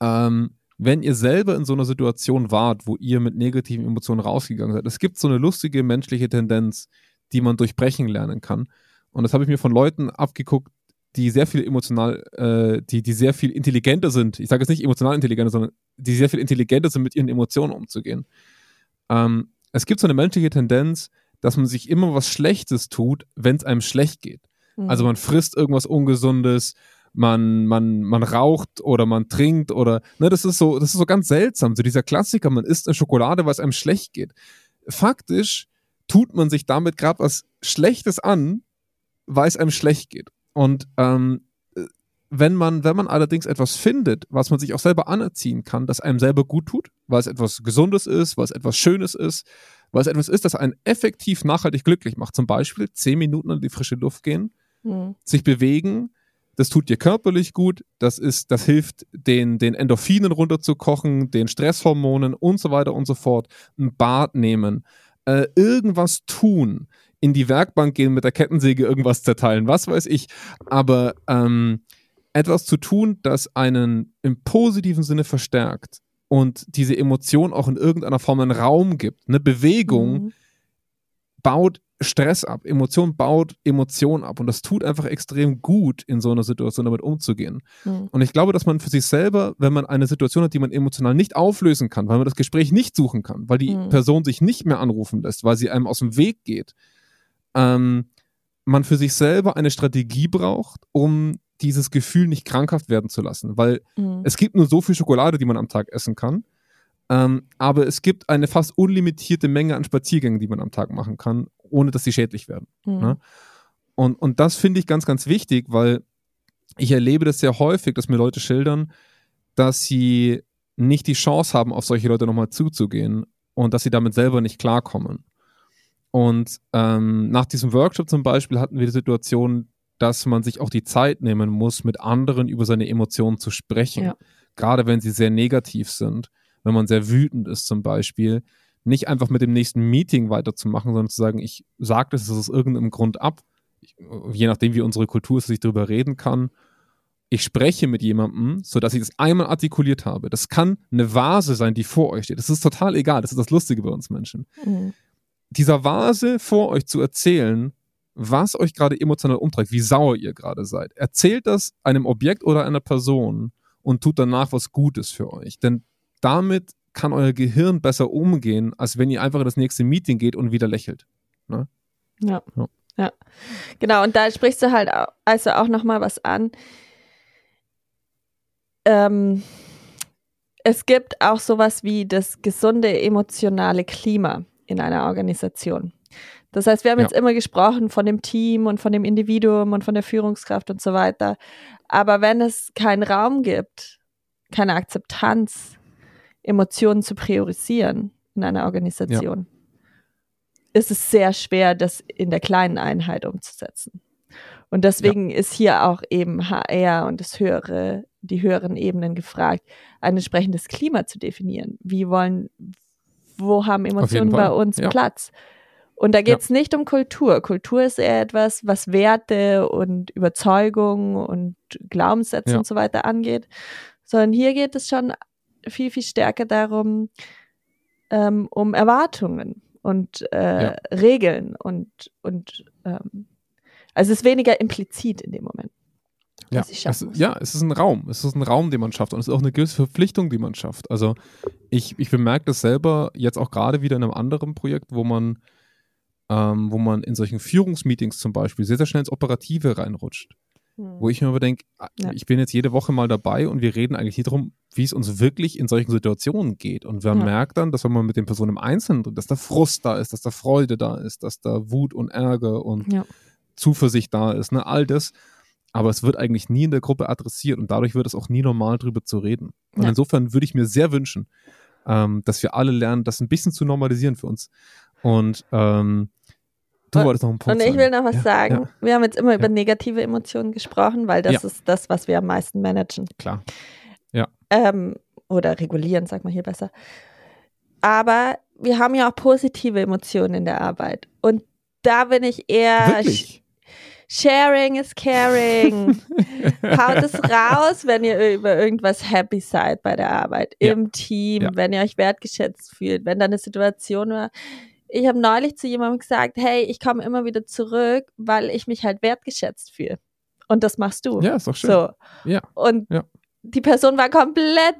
ähm, wenn ihr selber in so einer Situation wart, wo ihr mit negativen Emotionen rausgegangen seid, es gibt so eine lustige menschliche Tendenz, die man durchbrechen lernen kann. Und das habe ich mir von Leuten abgeguckt, die sehr viel emotional, äh, die, die sehr viel intelligenter sind. Ich sage jetzt nicht emotional intelligenter, sondern die sehr viel intelligenter sind, mit ihren Emotionen umzugehen. Ähm, es gibt so eine menschliche Tendenz, dass man sich immer was Schlechtes tut, wenn es einem schlecht geht. Mhm. Also man frisst irgendwas Ungesundes, man, man, man raucht oder man trinkt oder, ne, das ist so, das ist so ganz seltsam. So dieser Klassiker, man isst eine Schokolade, weil es einem schlecht geht. Faktisch tut man sich damit gerade was Schlechtes an, weil es einem schlecht geht. Und ähm, wenn man, wenn man allerdings etwas findet, was man sich auch selber anerziehen kann, das einem selber gut tut, weil es etwas Gesundes ist, weil es etwas Schönes ist, weil es etwas ist, das einen effektiv nachhaltig glücklich macht, zum Beispiel zehn Minuten in die frische Luft gehen, mhm. sich bewegen, das tut dir körperlich gut, das ist, das hilft den, den Endorphinen runterzukochen, den Stresshormonen und so weiter und so fort, ein Bad nehmen, äh, irgendwas tun, in die Werkbank gehen, mit der Kettensäge irgendwas zerteilen, was weiß ich. Aber ähm, etwas zu tun, das einen im positiven Sinne verstärkt und diese Emotion auch in irgendeiner Form einen Raum gibt. Eine Bewegung mhm. baut Stress ab, Emotion baut Emotion ab und das tut einfach extrem gut, in so einer Situation damit umzugehen. Mhm. Und ich glaube, dass man für sich selber, wenn man eine Situation hat, die man emotional nicht auflösen kann, weil man das Gespräch nicht suchen kann, weil die mhm. Person sich nicht mehr anrufen lässt, weil sie einem aus dem Weg geht, ähm, man für sich selber eine Strategie braucht, um dieses Gefühl nicht krankhaft werden zu lassen. Weil mhm. es gibt nur so viel Schokolade, die man am Tag essen kann. Ähm, aber es gibt eine fast unlimitierte Menge an Spaziergängen, die man am Tag machen kann, ohne dass sie schädlich werden. Mhm. Ne? Und, und das finde ich ganz, ganz wichtig, weil ich erlebe das sehr häufig, dass mir Leute schildern, dass sie nicht die Chance haben, auf solche Leute nochmal zuzugehen und dass sie damit selber nicht klarkommen. Und ähm, nach diesem Workshop zum Beispiel hatten wir die Situation, dass man sich auch die Zeit nehmen muss, mit anderen über seine Emotionen zu sprechen. Ja. Gerade wenn sie sehr negativ sind, wenn man sehr wütend ist zum Beispiel, nicht einfach mit dem nächsten Meeting weiterzumachen, sondern zu sagen, ich sage das aus irgendeinem Grund ab, ich, je nachdem wie unsere Kultur ist, dass ich darüber reden kann. Ich spreche mit jemandem, sodass ich das einmal artikuliert habe. Das kann eine Vase sein, die vor euch steht. Das ist total egal. Das ist das Lustige bei uns Menschen. Mhm dieser Vase vor euch zu erzählen, was euch gerade emotional umtreibt, wie sauer ihr gerade seid. Erzählt das einem Objekt oder einer Person und tut danach was Gutes für euch. Denn damit kann euer Gehirn besser umgehen, als wenn ihr einfach in das nächste Meeting geht und wieder lächelt. Ne? Ja. ja. ja. Genau, und da sprichst du halt also auch nochmal was an. Ähm, es gibt auch sowas wie das gesunde emotionale Klima in einer Organisation. Das heißt, wir haben ja. jetzt immer gesprochen von dem Team und von dem Individuum und von der Führungskraft und so weiter. Aber wenn es keinen Raum gibt, keine Akzeptanz, Emotionen zu priorisieren in einer Organisation, ja. ist es sehr schwer, das in der kleinen Einheit umzusetzen. Und deswegen ja. ist hier auch eben HR und das höhere, die höheren Ebenen gefragt, ein entsprechendes Klima zu definieren. Wie wollen, wo haben Emotionen bei uns ja. Platz? Und da geht es ja. nicht um Kultur. Kultur ist eher etwas, was Werte und Überzeugung und Glaubenssätze ja. und so weiter angeht, sondern hier geht es schon viel, viel stärker darum, ähm, um Erwartungen und äh. Regeln und, und ähm, also es ist weniger implizit in dem Moment. Ja es, ja, es ist ein Raum. Es ist ein Raum, den man schafft. Und es ist auch eine gewisse Verpflichtung, die man schafft. Also ich, ich bemerke das selber jetzt auch gerade wieder in einem anderen Projekt, wo man ähm, wo man in solchen Führungsmeetings zum Beispiel sehr, sehr schnell ins Operative reinrutscht. Mhm. Wo ich mir aber denke, ah, ja. ich bin jetzt jede Woche mal dabei und wir reden eigentlich hier darum, wie es uns wirklich in solchen Situationen geht. Und man ja. merkt dann, dass wenn man mit den Personen im Einzelnen, dass da Frust da ist, dass da Freude da ist, dass da Wut und Ärger und ja. Zuversicht da ist, ne, all das. Aber es wird eigentlich nie in der Gruppe adressiert und dadurch wird es auch nie normal drüber zu reden. Und insofern würde ich mir sehr wünschen, ähm, dass wir alle lernen, das ein bisschen zu normalisieren für uns. Und ähm, du und, wolltest noch einen Punkt Und ich will noch was ja, sagen. Ja. Wir haben jetzt immer ja. über negative Emotionen gesprochen, weil das ist das, was wir am meisten managen. Klar. Ja. Ähm, oder regulieren, sag mal hier besser. Aber wir haben ja auch positive Emotionen in der Arbeit. Und da bin ich eher. Wirklich? Sharing is caring. Haut es raus, wenn ihr über irgendwas happy seid bei der Arbeit, ja. im Team, ja. wenn ihr euch wertgeschätzt fühlt, wenn da eine Situation war ich habe neulich zu jemandem gesagt, hey, ich komme immer wieder zurück, weil ich mich halt wertgeschätzt fühle. Und das machst du. Ja, ist doch schön. So. Ja. Und ja. die Person war komplett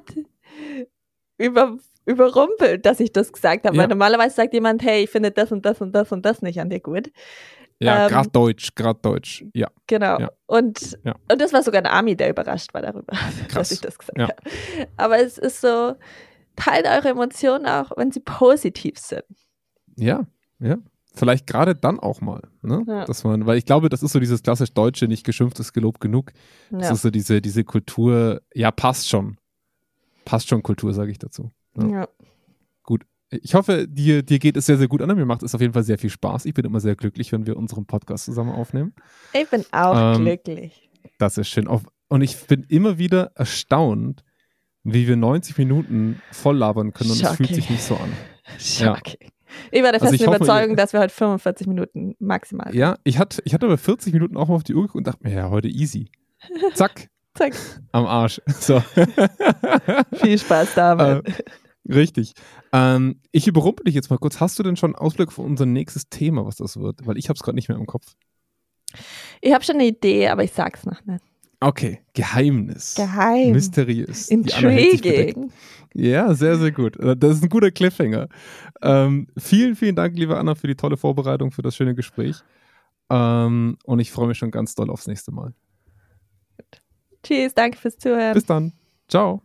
über, überrumpelt, dass ich das gesagt habe. Weil normalerweise sagt jemand, hey, ich finde das und das und das und das nicht an dir gut. Ja, ähm, gerade Deutsch, gerade Deutsch, ja. Genau. Ja. Und, ja. und das war sogar ein Army, der überrascht war darüber, Krass. dass ich das gesagt ja. habe. Aber es ist so, teilt eure Emotionen auch, wenn sie positiv sind. Ja, ja. Vielleicht gerade dann auch mal, ne? Ja. Dass man, weil ich glaube, das ist so dieses klassisch Deutsche, nicht geschimpft ist gelobt genug. Das ist so diese, diese Kultur, ja, passt schon. Passt schon Kultur, sage ich dazu. Ja. Ich hoffe, dir, dir geht es sehr, sehr gut an. Mir macht es auf jeden Fall sehr viel Spaß. Ich bin immer sehr glücklich, wenn wir unseren Podcast zusammen aufnehmen. Ich bin auch ähm, glücklich. Das ist schön. Und ich bin immer wieder erstaunt, wie wir 90 Minuten voll labern können und es fühlt sich nicht so an. Shocking. Ja. Ich war der also festen Überzeugung, dass wir heute 45 Minuten maximal. Ja, ich hatte, ich hatte aber 40 Minuten auch mal auf die Uhr geguckt und dachte mir, ja, heute easy. Zack. Zack. Am Arsch. So. Viel Spaß damit. Äh, richtig. Ähm, ich überrumpel dich jetzt mal kurz. Hast du denn schon einen Ausblick für unser nächstes Thema, was das wird? Weil ich habe es gerade nicht mehr im Kopf. Ich habe schon eine Idee, aber ich sag's noch nicht. Okay, Geheimnis. Geheim. Mysteriös. Intriguing. Ja, sehr, sehr gut. Äh, das ist ein guter Cliffhanger. Ähm, vielen, vielen Dank, liebe Anna, für die tolle Vorbereitung, für das schöne Gespräch. Ähm, und ich freue mich schon ganz doll aufs nächste Mal. Tschüss, danke fürs Zuhören. Bis dann. Ciao.